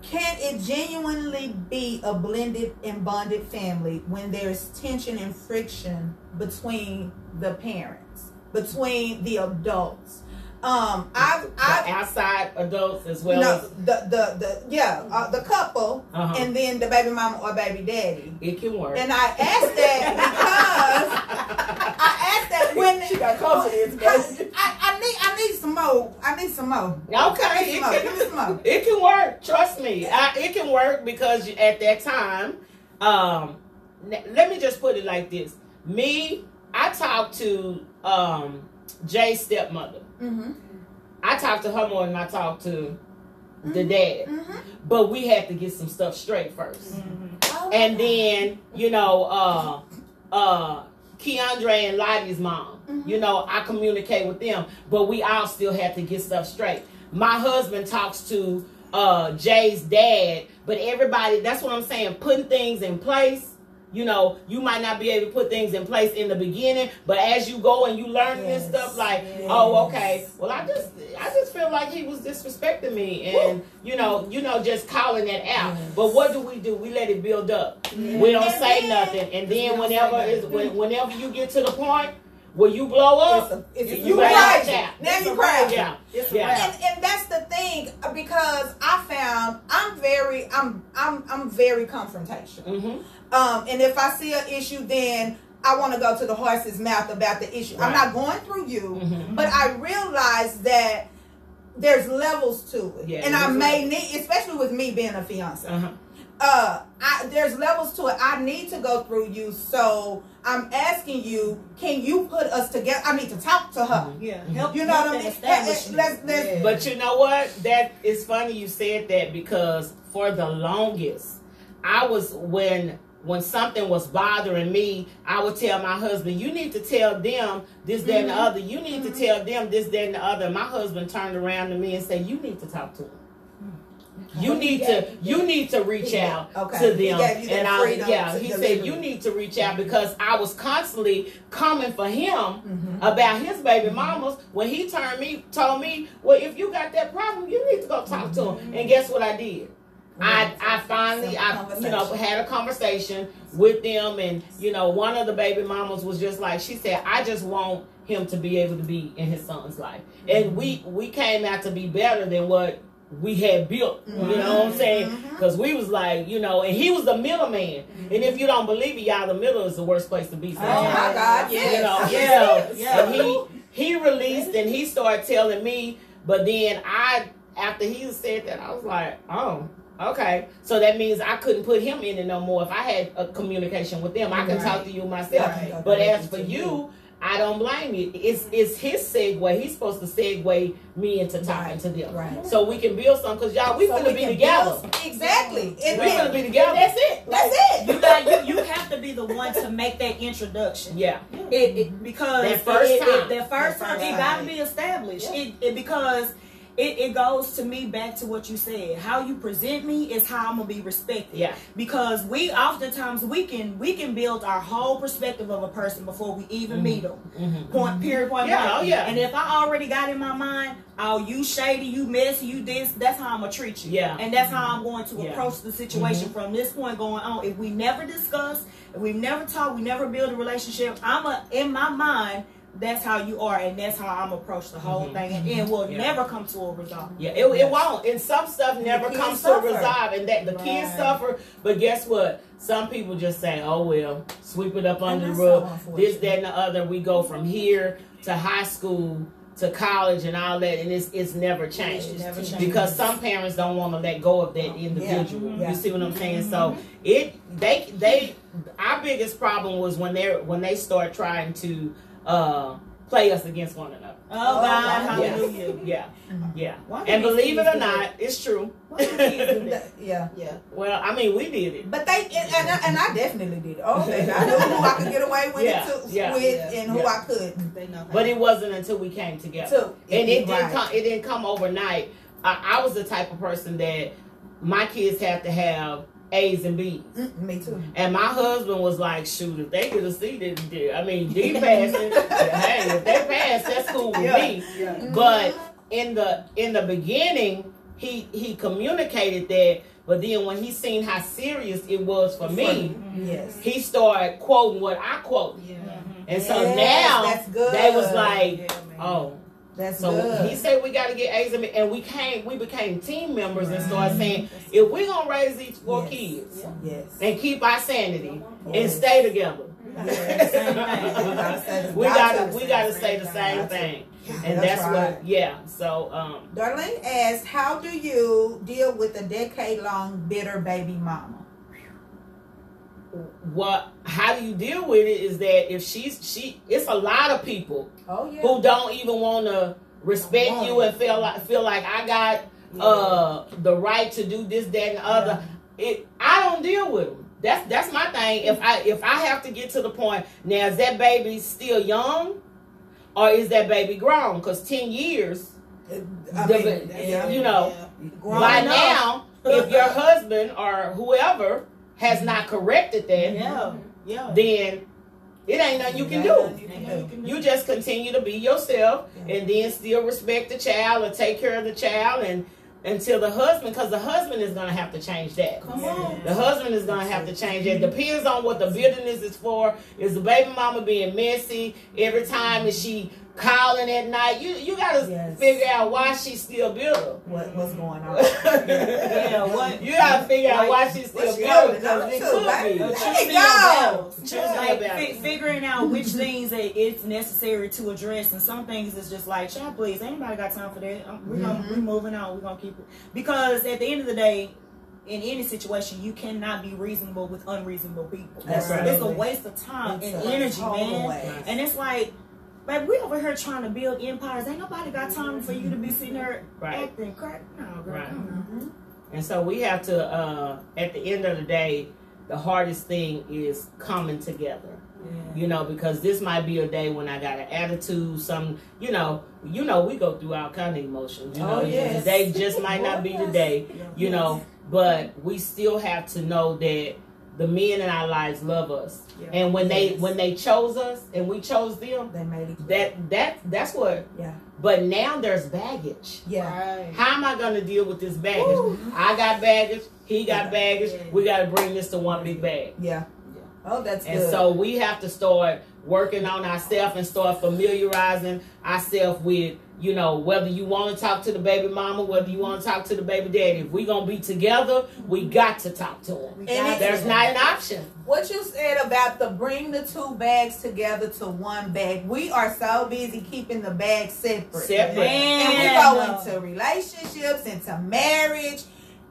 can it genuinely be a blended and bonded family when there's tension and friction between the parents, between the adults? Um, I've, the I've outside adults as well no, as the the the yeah, uh, the couple, Uh-huh. and then the baby mama or baby daddy. it can work And I asked that [laughs] because I asked that when She got confidence, I, I, I need I need some more. I need some more. Okay need it some more. Some can, more. it can work trust me I, it can work because at that time um let me just put it like this me i talked to um jay's stepmother Mm-hmm. i talked to her more than i talked to the Mhm. dad Mm-hmm. but we had to get some stuff straight 1st Oh, and then you know uh uh Keandre and Lottie's mom Mm-hmm. you know I communicate with them but we all still have to get stuff straight my husband talks to uh Jay's dad but everybody that's what I'm saying putting things in place you know you might not be able to put things in place in the beginning but as you go and you learn this stuff like yes. oh okay. Well I just I just feel like he was disrespecting me and you know you know just calling that out. But what do we do? We let it build up. We don't say nothing, and then whenever is whenever you get to the point where you blow up, It's a, it's a, you you better watch crazy. out. Now you a wrap. yeah, yeah. And, and that's the thing because I found I'm very I'm I'm I'm very confrontational. hmm Um, and if I see an issue, then I want to go to the horse's mouth about the issue. I'm not going through you, Mhm. but I realize that there's levels to it, Yeah, and I there's may need, especially with me being a fiance. uh-huh. Uh I, there's levels to it i need to go through you so i'm asking you can you put us together i need to talk to her mm-hmm. Yeah, mm-hmm. help you know help what i that mean establishment. let's, let's, Yeah. But you know what? That is funny you said that because for the longest, I was when when something was bothering me, I would tell my husband, "You need to tell them this, that, and the mm-hmm. other. You need to tell them this, that, and the other." My husband turned around to me and said, "You need to talk to him." You need to you need to reach out Okay. to them and I yeah he said you need to reach out because I was constantly coming for him Mm-hmm. about his baby mamas when he turned me told me well if you got that problem you need to go talk to him. And guess what I did? I, I finally I you know had a conversation with them and you know one of the baby mamas was just like she said I just want him to be able to be in his son's life. And we we came out to be better than what we had built you know what I'm mm-hmm, saying mm-hmm. because we was like you know and he was the middleman mm-hmm. and if you don't believe it y'all the middle is the worst place to be Oh my God, yes. you know, Yes, yeah, yes. He he released and he started telling me, but then I after he said that I was like, oh, okay. So that means I couldn't put him in it no more. If I had a communication with them, I can talk to you myself. Right. But as for you. I don't blame you. It's it's his segue. He's supposed to segue me into talking Right, to them, right. so we can build something. Cause y'all, we So gonna we be together. build- Exactly. Mm-hmm. It- We gonna be together. That's it. That's it. You got you, you have to be the one to make that introduction. Yeah, It, it because That first it, it, time. that first That time first it time. got to be established. It, it because it, it goes to me back to what you said. How you present me is how I'm gonna be respected. Yeah. Because we oftentimes we can we can build our whole perspective of a person before we even meet them. Mhm. Point period. Point Yeah, blank. oh, yeah. And if I already got in my mind, oh you shady, you messy, you this, that's how I'm gonna treat you. Yeah. And that's how I'm going to Yeah. Mm-hmm. approach the situation from this point going on. If we never discuss, if we never talk, we never build a relationship, I'm a in my mind, that's how you are, and that's how I'm approach the whole Mhm. thing, and it will Yeah. never come to a result. Yeah, it, it won't. And some stuff never comes suffer. to a resolve, and that the kids suffer. But guess what? Some people just say, "Oh well, sweep it up under the rug." so this, that, and the other. We go from here to high school to college and all that, and it's it's never changed It never changes. because some parents don't want to let go of that individual. Yeah. You see what I'm saying? So it they they our biggest problem was when they when they start trying to uh play us against one another. Oh God, God, hallelujah. Yeah, yeah. And believe it or do that? not, it's true. Why do kids do that? [laughs] Yeah. Yeah. Well, I mean, we did it. But they and, and, I, and I definitely did. it. Okay, I knew who I could get away with [laughs] Yeah, it to, yeah, with yeah, and who yeah. I couldn't. They know. But it wasn't until we came together. So and it didn't right. come. It didn't come overnight. I, I was the type of person that my kids had to have A's and B's. Mm, me too. And my husband was like, "Shoot, if they get a C, then they- I mean, D passing. [laughs] hey, if they pass, that's cool with me." But in the in the beginning, he he communicated that. But then when he seen how serious it was for me, Yes. he started quoting what I quote. Yeah. And so Yes, now that's good. they was like, Yeah, "Oh." That's So good. he said we got to get A's and, we came, we became team members and started saying, if we're gonna raise these four Yes. kids yes. and keep our sanity and stay together, Yes. We gotta we gotta say the same thing. and That's that's right. what yeah. So um, Darlene asks, how do you deal with a decade long bitter baby mama? What how do you deal with it is that if she's she, it's a lot of people Oh yeah. who don't even want to respect Want you it. and feel like feel like I got uh the right to do this that and the other it i don't deal with them that's that's my thing if i if i have to get to the point now is that baby still young or is that baby grown because 10 years I the- mean, yeah. you know by enough. now if your husband or whoever has not corrected that Yeah. Yeah. then it ain't nothing you can do you can do. you just continue to be yourself and then still respect the child or take care of the child and until the husband because the husband is gonna have to change that Come on. the husband is gonna have to change it. Depends on what the bitterness is for. Is the baby mama being messy every time? Is she calling at night? You you gotta Yes. figure out why she's still bitter. What, what's going on? [laughs] Yeah, what- you gotta figure out why she's still What's bitter going because it could be. Let Choosing it your go. battles. Choosing like your fi- figuring out which things that it's necessary to address, and some things is just like, child, please, anybody got time for that? Um, We're gonna Mm-hmm. we moving on. We're gonna keep it because at the end of the day. In any situation, you cannot be reasonable with unreasonable people. That's right. It's a waste of time It's and energy, man. waste. And it's like, babe, we over here trying to build empires. Ain't nobody got time for you to be sitting there Right. acting crack. No, girl. Right. come on. And so we have to, uh, at the end of the day, the hardest thing is coming together. You know, because this might be a day when I got an attitude, some, you know, you know, we go through all kind of emotions. You know, Oh, yes. today just might not be the [laughs] day, you know, but we still have to know that the men in our lives love us, Yeah. and when they when they chose us and we chose them, They made it. that that that's what. Yeah. But now there's baggage. Yeah. Right. How am I gonna deal with this baggage? I got baggage. He got baggage. We got to bring this to one big bag. Yeah. Oh, that's And good. so we have to start working on ourselves and start familiarizing ourselves with, you know, whether you want to talk to the baby mama, whether you want to talk to the baby daddy. If we gonna be together, we mm-hmm. got to talk to them. And it's- There's not an option. What you said about the bring the two bags together to one bag. We are so busy keeping the bags separate. Separate. And we go into relationships, into marriage,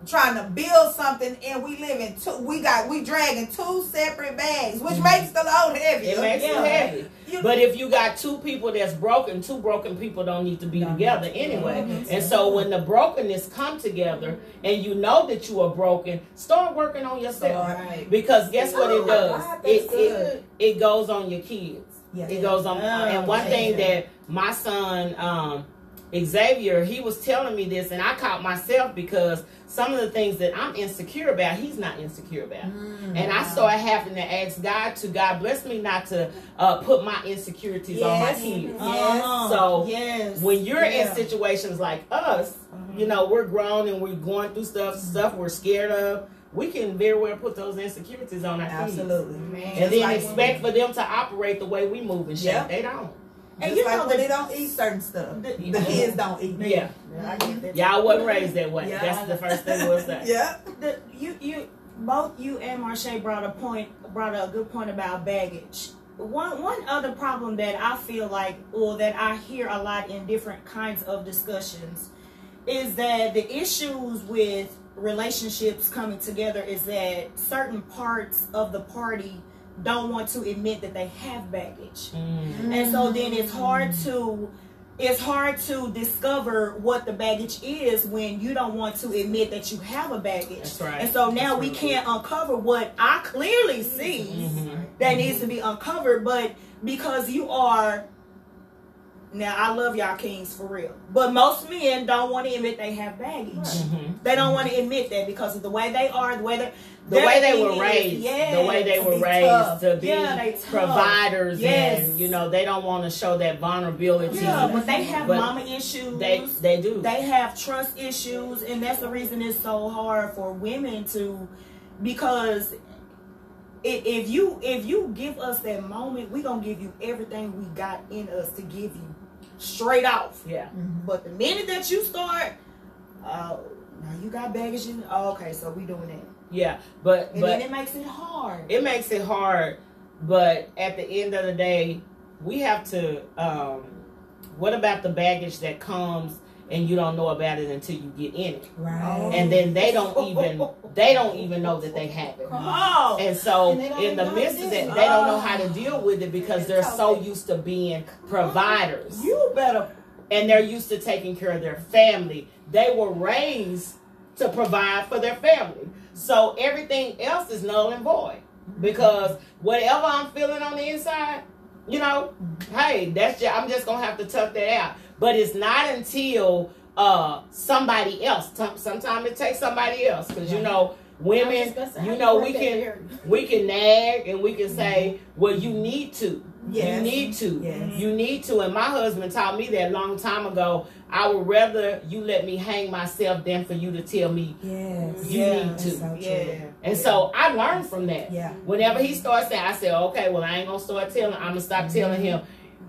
trying to build something, and we live in two. We got we dragging two separate bags, which makes the load heavier. It makes it heavy. You- But if you got two people that's broken, two broken people don't need to be together anyway. And so when the brokenness come together and you know that you are broken, start working on yourself. Right. Because guess what Oh it my does? God, It, it it goes on your kids. Yeah. It goes on. Oh, and one thing that my son um, Xavier, he was telling me this, and I caught myself because some of the things that I'm insecure about, he's not insecure about. Mm. And I started having to ask God to God bless me not to uh, put my insecurities on my Yes. kids. Uh-huh. So, yes. When you're Yeah. in situations like us, you know, we're grown and we're going through stuff, stuff we're scared of. We can very well put those insecurities on our kids. Absolutely. Man. And Just then like expect for them to operate the way we move and shit. Yeah. They don't. And And you you like know when the- they don't eat certain stuff. the- The kids don't eat. Yeah. Yeah, I. Y'all wasn't raised that way. Yeah. That's the first thing we'll say. [laughs] Yeah. the, you you both you and Marche brought a point brought a good point about baggage. One one other problem that I feel like or that I hear a lot in different kinds of discussions is that the issues with relationships coming together is that certain parts of the party don't want to admit that they have baggage. Mm. And so then it's hard to it's hard to discover what the baggage is when you don't want to admit that you have a baggage. That's right. And so now we can't uncover what I clearly see Mhm. that needs to be uncovered, but because you are now I love y'all kings for real. But most men don't want to admit they have baggage. Mhm. They don't want to admit that because of the way they are, the way they The way they thing were is, raised, yes, the way they were raised tough. to be Yeah, providers, Yes. and you know they don't want to show that vulnerability. Yeah, but they have But mama issues. They they do. they have trust issues and that's the reason it's so hard for women to because if you if you give us that moment we're gonna give you everything we got in us to give you straight off yeah. but the minute that you start oh now you got baggage in oh, okay so we doing that Yeah, but and but then it makes it hard it makes it hard. But at the end of the day, we have to. Um, what about the baggage that comes and you don't know about it until you get in it, Right. and then they don't even [laughs] they don't even know that they have it. come on. And so, And in the know how to midst of deal that, with they don't know how to deal with it because they're so used to being providers. You better. And they're used to taking care of their family. They were raised to provide for their family. So everything else is null and void. Because whatever I'm feeling on the inside, you know, hey, that's just, I'm just gonna have to tough that out. But it's not until uh somebody else. Sometimes it takes somebody else because you know women. You know we can we can nag and we can say, well, you need to. You need to. Yes. You need to. And my husband taught me that a long time ago. I would rather you let me hang myself than for you to tell me Yes. you Yeah, need to. So yeah And so I learned from that. Yeah. Whenever he starts saying, I said, okay, well, I ain't gonna start telling. I'm gonna stop telling him.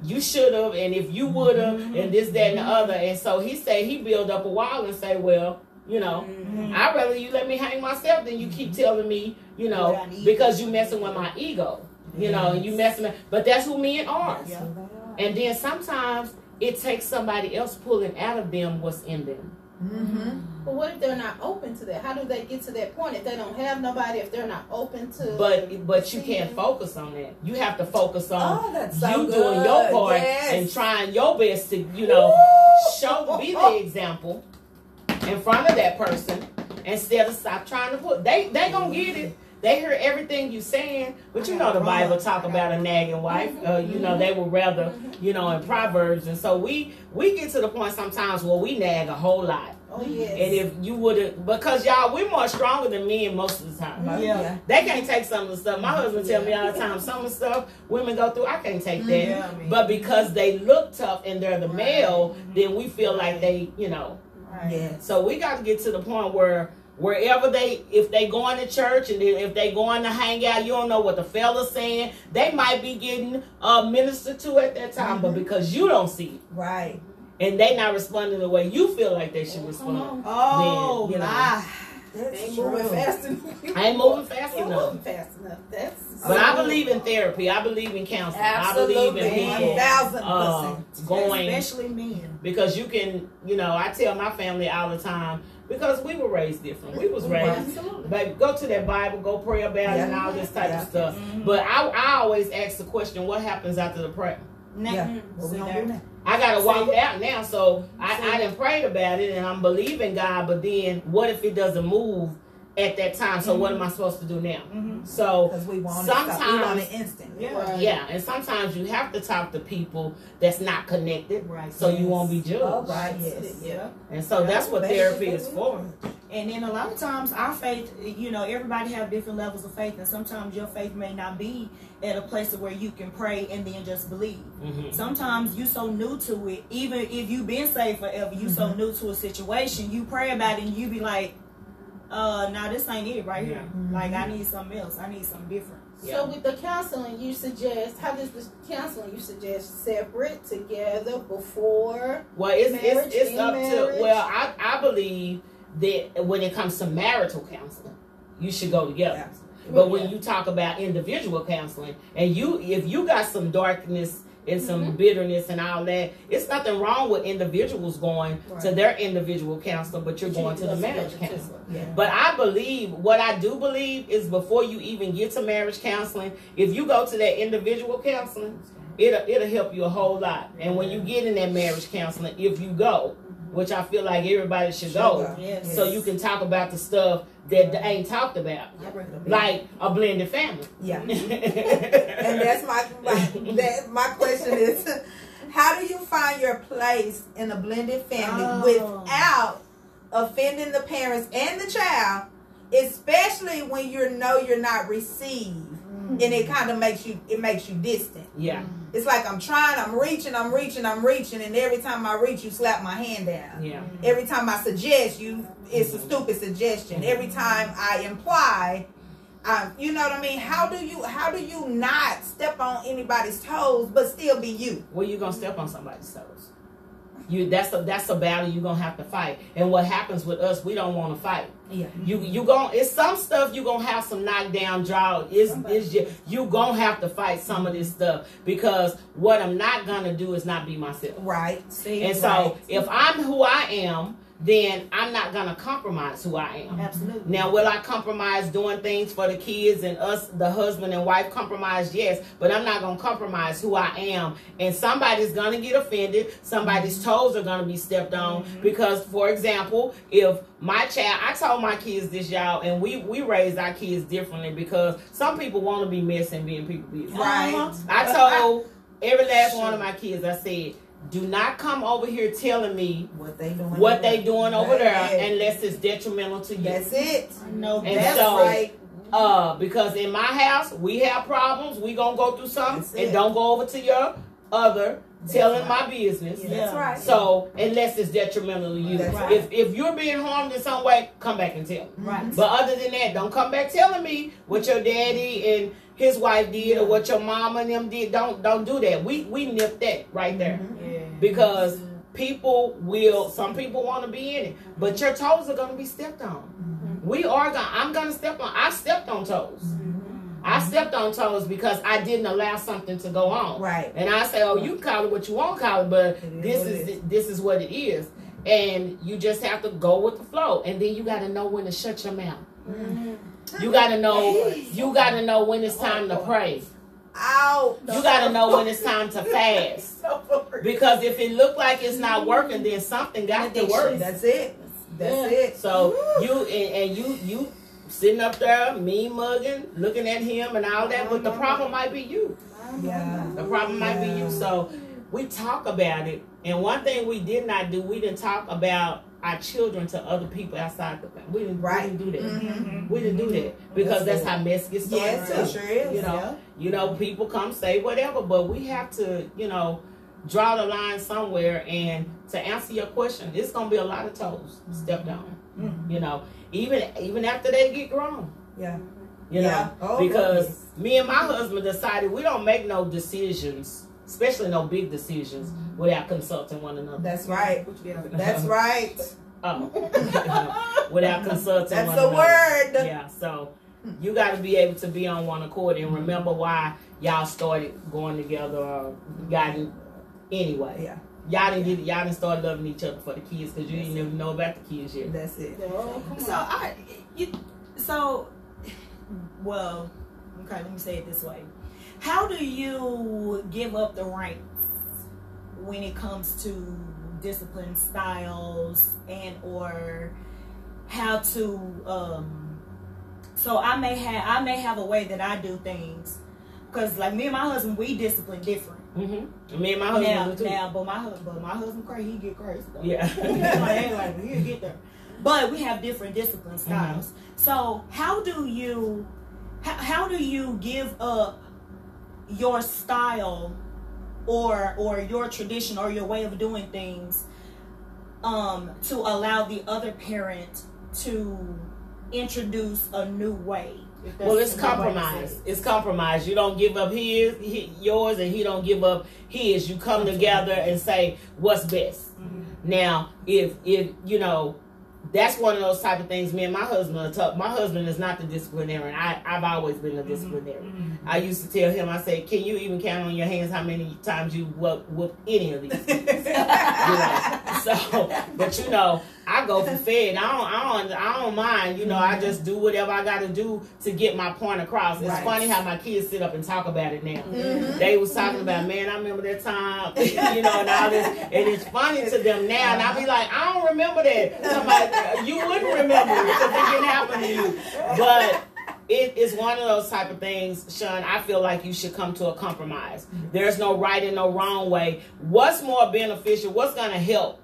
You should have, and if you would have, and this, that, and the other. And so he said he build up a wall and say, well, you know, Mm-hmm. I'd rather you let me hang myself than you keep telling me, you know, What I need. because you messing with my ego. You know, and you messing with, but that's who men are. Yeah. And then sometimes it takes somebody else pulling out of them what's in them. Mm-hmm. But what if they're not open to that? How do they get to that point if they don't have nobody? If they're not open to, But but you can't receiving? focus on that. You have to focus on Oh, so you good. doing your part Yes. and trying your best to, you know, show be the [laughs] example in front of that person instead of stop trying to put they they gonna get it. They hear everything you saying, but you know the Bible talk about a nagging wife. Mm-hmm. Uh, you know they would rather, mm-hmm. you know, in Proverbs, and so we we get to the point sometimes where we nag a whole lot. Oh yes. And if you would have, because y'all, we're more stronger than men most of the time. Mm-hmm. Yeah. They can't take some of the stuff. My husband tell me all the time, some of the stuff women go through, I can't take that. Yeah, man. But because they look tough and they're the male, then we feel like they, you know. Right. Yes. So we got to get to the point where wherever they, if they going to church and if they going to hang out, you don't know what the fella's saying. They might be getting uh, ministered to at that time, but because you don't see it Right. and they not responding the way you feel like they should respond. Oh Then, you know. my. That's Ain't true. moving fast enough. I ain't moving fast Ain't enough. moving fast enough. That's But I believe in therapy. I believe in counseling. I believe Absolutely. in One people thousand uh, percent. going Especially men. because you can, you know, I tell my family all the time because we were raised different. We was raised, absolutely. but go to that Bible, go pray about it, and all this type Yeah. of stuff. But I, I always ask the question, what happens after the prayer? Now, Yeah. mm, we see gonna do now? I gotta walk out now, so I, I didn't pray about it, and I'm believing God. But then, what if it doesn't move at that time? So what am I supposed to do now? Mhm. So we want it. Sometimes, we want it instant. Yeah. Right. Yeah, and sometimes you have to talk to people that's not connected, Right. so you won't be judged. Oh, right. Yes. Yeah. And so that's what therapy is for. And then a lot of times our faith, you know, everybody have different levels of faith, and sometimes your faith may not be at a place where you can pray and then just believe. Mhm. Sometimes you so new to it, even if you've been saved forever, you so Mm-hmm. new to a situation, you pray about it and you be like, uh, now this ain't it right here. Like I need something else. I need something different. Yeah. So with the counseling, you suggest how does the counseling you suggest separate, together, before? Well, it's Marriage, it's, it's in up to well, I I believe that when it comes to marital counseling, you should go together. But when you talk about individual counseling, and you if you got some darkness and some Mm-hmm. bitterness and all that, it's nothing wrong with individuals going to their individual counselor, but you're going to the marriage counselor. Yeah. But I believe what I do believe is before you even get to marriage counseling, if you go to that individual counseling, it'll it'll help you a whole lot. And when you get in that marriage counseling, if you go, which I feel like everybody should go, Yes. so you can talk about the stuff that ain't talked about, like a blended family. Yeah. [laughs] and that's my my, that, my question is how do you find your place in a blended family Oh. without offending the parents and the child especially when you know you're not received Mm-hmm. and it kind of makes you it makes you distant yeah, mm-hmm. it's like i'm trying i'm reaching i'm reaching i'm reaching and every time i reach you slap my hand down yeah. Mm-hmm. every time I suggest you, it's a stupid suggestion. Every time I imply, um, you know what I mean. How do you how do you not step on anybody's toes but still be you? Well, you gonna step on somebody's toes. You that's a that's a battle you're gonna have to fight. And what happens with us, we don't want to fight. Yeah. You you gon' it's some stuff you gonna have some knockdown draw. It's, it's just, you gonna have to fight some of this stuff because what I'm not gonna do is not be myself. Right. See, And so if I'm who I am, then I'm not gonna compromise who I am. absolutely. Now, will I compromise doing things for the kids and us, the husband and wife, compromise? Yes, but I'm not gonna compromise who I am. And somebody's gonna get offended. Somebody's mm-hmm. toes are gonna be stepped on mm-hmm. because, for example, if my child, I told my kids this, y'all, and we we raised our kids differently because some people want to be messy and being people business. Right. I told [laughs] every last one of my kids, I said, do not come over here telling me What they doing? what they doing over there That's it. unless it's detrimental to you. That's it. I know And that's so- right. Uh, because in my house we have problems. We gonna go through something, That's and it. don't go over to your other telling my business. Yeah, That's right. So unless it's detrimental to you, That's right. if if you're being harmed in some way, come back and tell me. Right. But other than that, don't come back telling me what your daddy and his wife did or what your mama and them did. Don't don't do that. We we nip that right there mm-hmm. Yeah. because people will. Some people want to be in it, but your toes are gonna be stepped on. Mm-hmm. We are gonna. I'm gonna step on. I stepped on toes. Mm-hmm. I stepped on toes because I didn't allow something to go on. Right. And I say, oh, you can call it what you want to call it, but It is this what it is is. this is what it is. And you just have to go with the flow, and then you got to know when to shut your mouth. You got to know. You got to know when it's time to pray. Out. You got to know when it's time to fast. [laughs] Because if it look like it's not working, then something got to work. That's it. That's it. So you and, and you you sitting up there, me mugging, looking at him and all that. But the problem might be you. Yeah. The problem might be you. So we talk about it. And one thing we did not do, we didn't talk about our children to other people outside the family. We didn't, Right. we didn't do that. Mhm. We didn't do that because that's how mess gets started. Yes, too. it sure is. You know, you know, people come say whatever, but we have to, you know, draw the line somewhere. And to answer your question, it's gonna be a lot of toes stepped on. Mhm. You know, even even after they get grown. Yeah. You Yeah. know, Oh, because goodness. me and my husband decided we don't make no decisions, especially no big decisions, without consulting one another. That's right. What you get? That's right. [laughs] Oh, [laughs] without consulting That's one the another. word. Yeah, so you got to be able to be on one accord and remember why y'all started going together or got anyway. Yeah. Y'all didn't get y'all didn't start loving each other for the kids because you didn't even know about the kids yet. That's it. Oh, So on. I, you, so, [sighs] well, okay. Let me say it this way: How do you give up the ranks when it comes to discipline styles and or how to? um So I may have I may have a way that I do things because, like me and my husband, we discipline different. Mm-hmm. Me and my husband Now, now, but my husband, but my husband crazy. He get crazy. Though. Yeah. [laughs] like, like, he'll get there. But we have different discipline Mm-hmm. styles. So how do you how, how do you give up your style or or your tradition or your way of doing things um to allow the other parent to introduce a new way? Well, it's the right way to say compromise. it. It's compromise. You don't give up his, he, yours, and he don't give up his. You come together and say what's best. Mm-hmm. Now, if if you know, that's one of those type of things. Me and my husband are tough. My husband is not the disciplinarian. I I've always been the mm-hmm. disciplinarian. Mm-hmm. I used to tell him, I said, "Can you even count on your hands how many times you whoop, whoop any of these?" [laughs] [laughs] you know? So, but you know, I go for fed. I don't, I don't, I don't mind. You know, I mm-hmm. just do whatever I got to do to get my point across. It's Right. funny how my kids sit up and talk about it now. Mhm. They was talking about, man, I remember that time, [laughs] you know, and all this, and it's funny to them now. And I be uh-huh. like, I don't remember that. Somebody, you wouldn't remember it because it didn't happen to you. But it is one of those type of things, Sean. I feel like you should come to a compromise. Mm-hmm. There's no right and no wrong way. What's more beneficial? What's going to help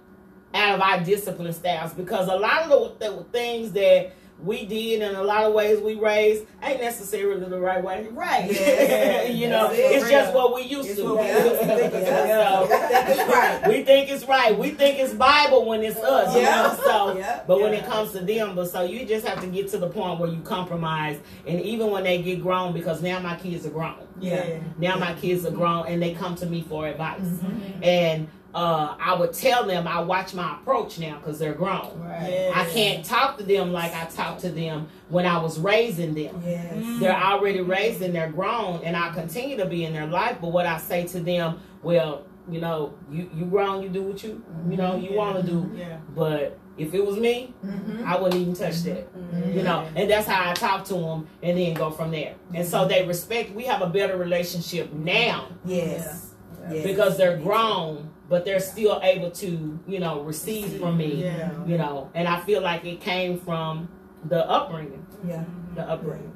out of our discipline styles? Because a lot of the, the things that we did in a lot of ways we raised ain't necessarily the right way. Right. Yeah. [laughs] you know, That's it. it's just what we used It's to. what we think, yeah. [laughs] So, right. [laughs] we think it's right. We think it's Bible when it's us. You Yeah. know? So, Yeah. but when it comes to them, but so you just have to get to the point where you compromise, and even when they get grown, because now my kids are grown. Yeah. Now my kids are grown, and they come to me for advice, Mm-hmm. and uh, I would tell them I watch my approach now because they're grown. Right. I can't talk to them like I talked to them when I was raising them. Yes. They're already raised and they're grown, and I continue to be in their life. But what I say to them, well, you know, you you grown, you do what you you know you want to do. Yeah. But if it was me, Mm-hmm. I wouldn't even touch that. You know, and that's how I talk to them, and then go from there. And so they respect. We have a better relationship now Yes. Yes. because they're grown, but they're still able to you know receive from me. Yeah. You know, and I feel like it came from the upbringing. Yeah. The upbringing.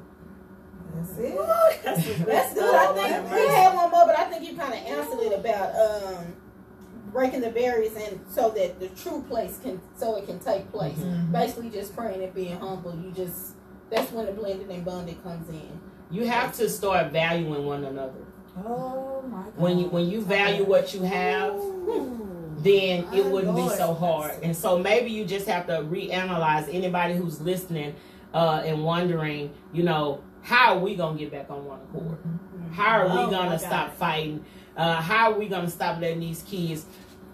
That's it. [laughs] That's good. I think we had one more, but I think you kind of answered it about um, breaking the barriers and so that the true place can, so it can take place. Mhm. Basically, just praying and being humble. You just that's when the blended and bonded comes in. You have to start valuing one another. Oh my God. When you when you value what you have, then it wouldn't be so hard. And so maybe you just have to reanalyze anybody who's listening uh, and wondering, you know, how are we gonna get back on one accord? How are Oh, we my gonna stop fighting? Uh, how are we gonna stop letting these kids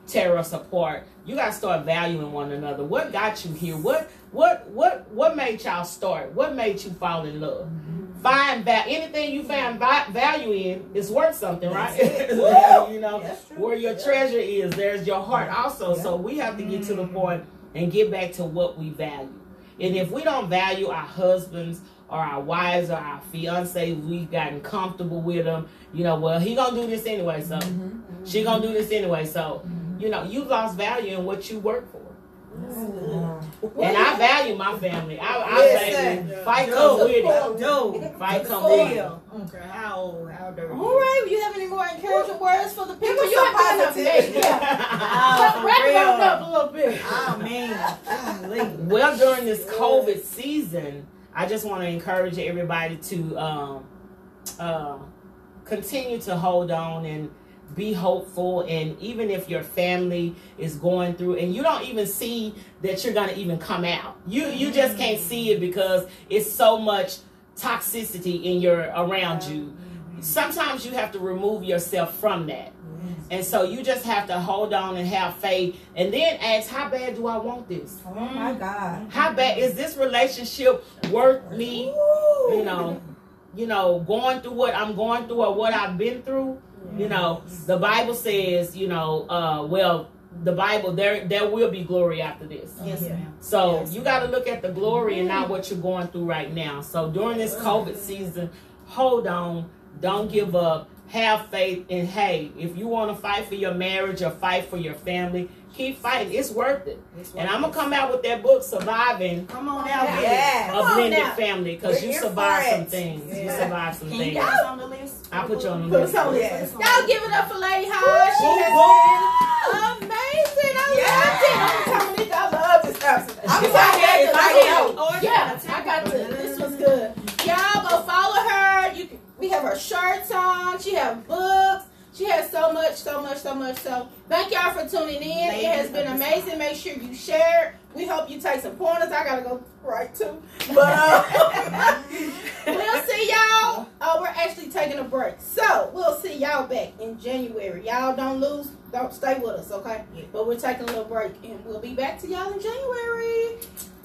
tear us apart? You gotta start valuing one another. What got you here? What what what what made y'all start? What made you fall in love? Find that anything you find va- value in is worth something, right? [laughs] you know where your treasure is, there's your heart also. Yeah. So we have to get to the point and get back to what we value. And if we don't value our husbands or our wives or our fiancés, we've gotten comfortable with them. You know, well, he gonna do this anyway, so Mm-hmm. she gonna do this anyway. So, you know, you lost value in what you work for. And I value my family. I, I Listen. value fight come with it. Dude, Fight come with it. Still. I don't care how old, how dirty. All right, you have any more encouraging words for the people? You some have been positivity. enough. Yeah. Oh, Wrap it up a little bit. Oh man. Golly. Well, during this COVID season, I just want to encourage everybody to um, uh, continue to hold on and be hopeful. And even if your family is going through, and you don't even see that you're gonna even come out, you you just can't see it because it's so much toxicity in your around you. Sometimes you have to remove yourself from that. And so you just have to hold on and have faith and then ask, how bad do I want this? Oh my God. How bad is this relationship worth me, you know, you know, going through what I'm going through or what I've been through? You know, the Bible says, you know, uh, well, the Bible there there will be glory after this. Yes, ma'am. So Yes. you got to look at the glory and not what you're going through right now. So during this COVID season, hold on, don't give up, have faith, and hey, if you want to fight for your marriage or fight for your family, keep fighting. It's worth it. It's And I'm gonna come out with that book, Surviving Come on out with it. Yeah. a Blended now. Family, because you here survived some it. things. You Yeah. survived some Can you things. get on the list? I put you on the list. us on the Yes. list. Y'all give it up for Lady High. She has been amazing. I loved it. I'm telling you, I love this episode. I'm If so I happy had if to, I I can would. Oh, Yeah, yeah, I got to. This was good. Y'all go follow her. We have her shirts on. She have books. She has so much, so much, so much. So thank y'all for tuning in. It has been amazing. Make sure you share. We hope you take some pointers. I gotta go right too. But uh, [laughs] we'll see y'all. Oh, we're actually taking a break. So we'll see y'all back in January. Y'all don't lose. Don't stay with us, okay? But we're taking a little break and we'll be back to y'all in January.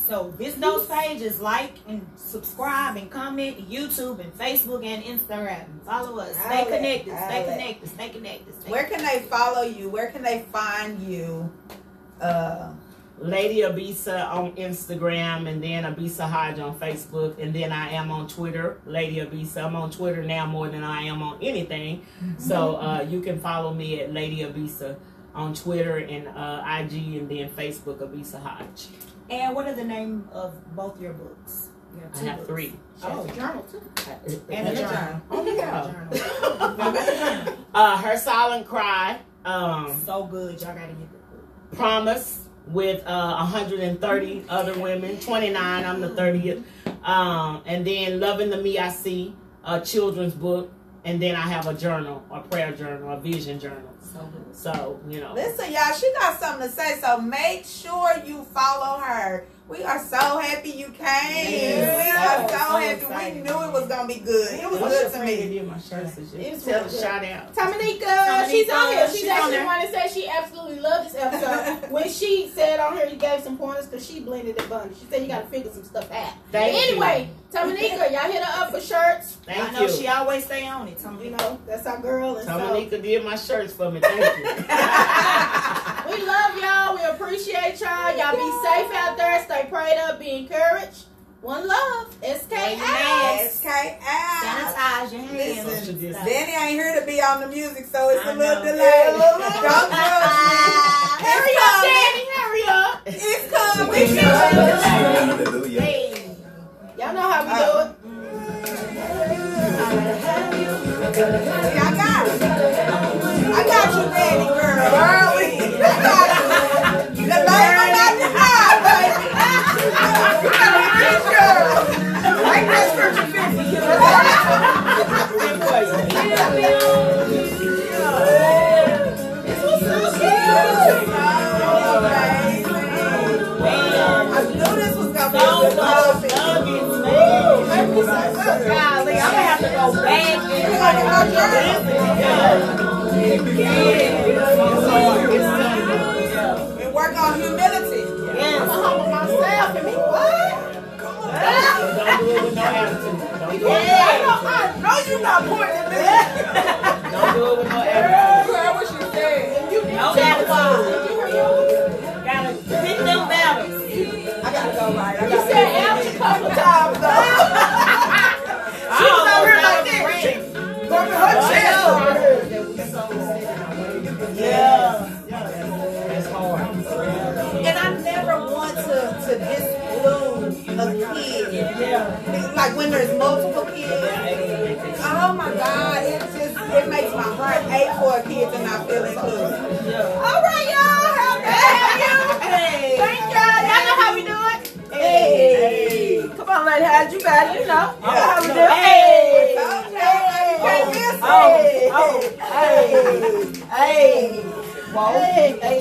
So visit those pages, like and subscribe and comment YouTube and Facebook and Instagram. Follow us. Stay Holla, connected. Stay connected. Stay connected. Stay Where can they follow you? Where can they find you? Uh, Lady Abisa on Instagram and then Abisa Hodge on Facebook and then I am on Twitter, Lady Abisa. I'm on Twitter now more than I am on anything. So uh, you can follow me at Lady Abisa on Twitter and uh, IG and then Facebook Abisa Hodge. And what are the name of both your books? You I have books. three. A journal too. And a journal. Oh yeah. [laughs] Journal. Uh, Her Silent Cry. Um, so good. Y'all gotta get the book. Promise with uh, 130 other women, 29, I'm the 30th. Um, and then Loving the Me I See, a children's book. And then I have a journal, a prayer journal, a vision journal. So you know. listen, y'all, she got something to say, so make sure you follow her. We are so happy you came. Yes. We are So, so, happy. excited. We knew it was gonna be good. It was What's good to me. did my shirts and shit? It was Tell really shout out. Tamanika, Tamanika, she's on here. She's, she's actually one that said she absolutely loved this episode. [laughs] when she said on here, you gave some pointers because she blended it bunny. She said you got to figure some stuff out. Thank you. Anyway, Tamanika, y'all hit her up for shirts. I Thank know you. she always stay on it. Tell me, You know, that's our girl. And so Tamanika did my shirts for me. Thank you. [laughs] [laughs] we love y'all. We appreciate y'all. Y'all be safe out there. Stay prayed up. Be encouraged. One love. SK Wear your out. mask. SK out. sanitize your hands. Listen, Danny ain't here to be on the music, so it's I a little know. delay. Don't judge me. Hurry up, coming. Daddy. Hurry up. It's coming. Golly, I'm gonna have to go back and gonna get my journal? And work on humility. I'm gonna humble myself and be what? Don't do it with no attitude. Don't do it, I know, I know you're not pointing me. don't do it with no attitude. What said. You no attitude. Gotta pick them battles. I gotta go right. I You said ouch a couple times Like when there's multiple kids. Oh my God, it just it makes my heart ache for a kid to not feel included. All right, y'all. Happy you. Hey. Thank y'all. Y'all know how we do it. Hey. Come on, Lady Howard. You got it. You know. You know how we do. Hey. Hey. Miss Oh, it. oh, hey, hey. Whoa. Hey. You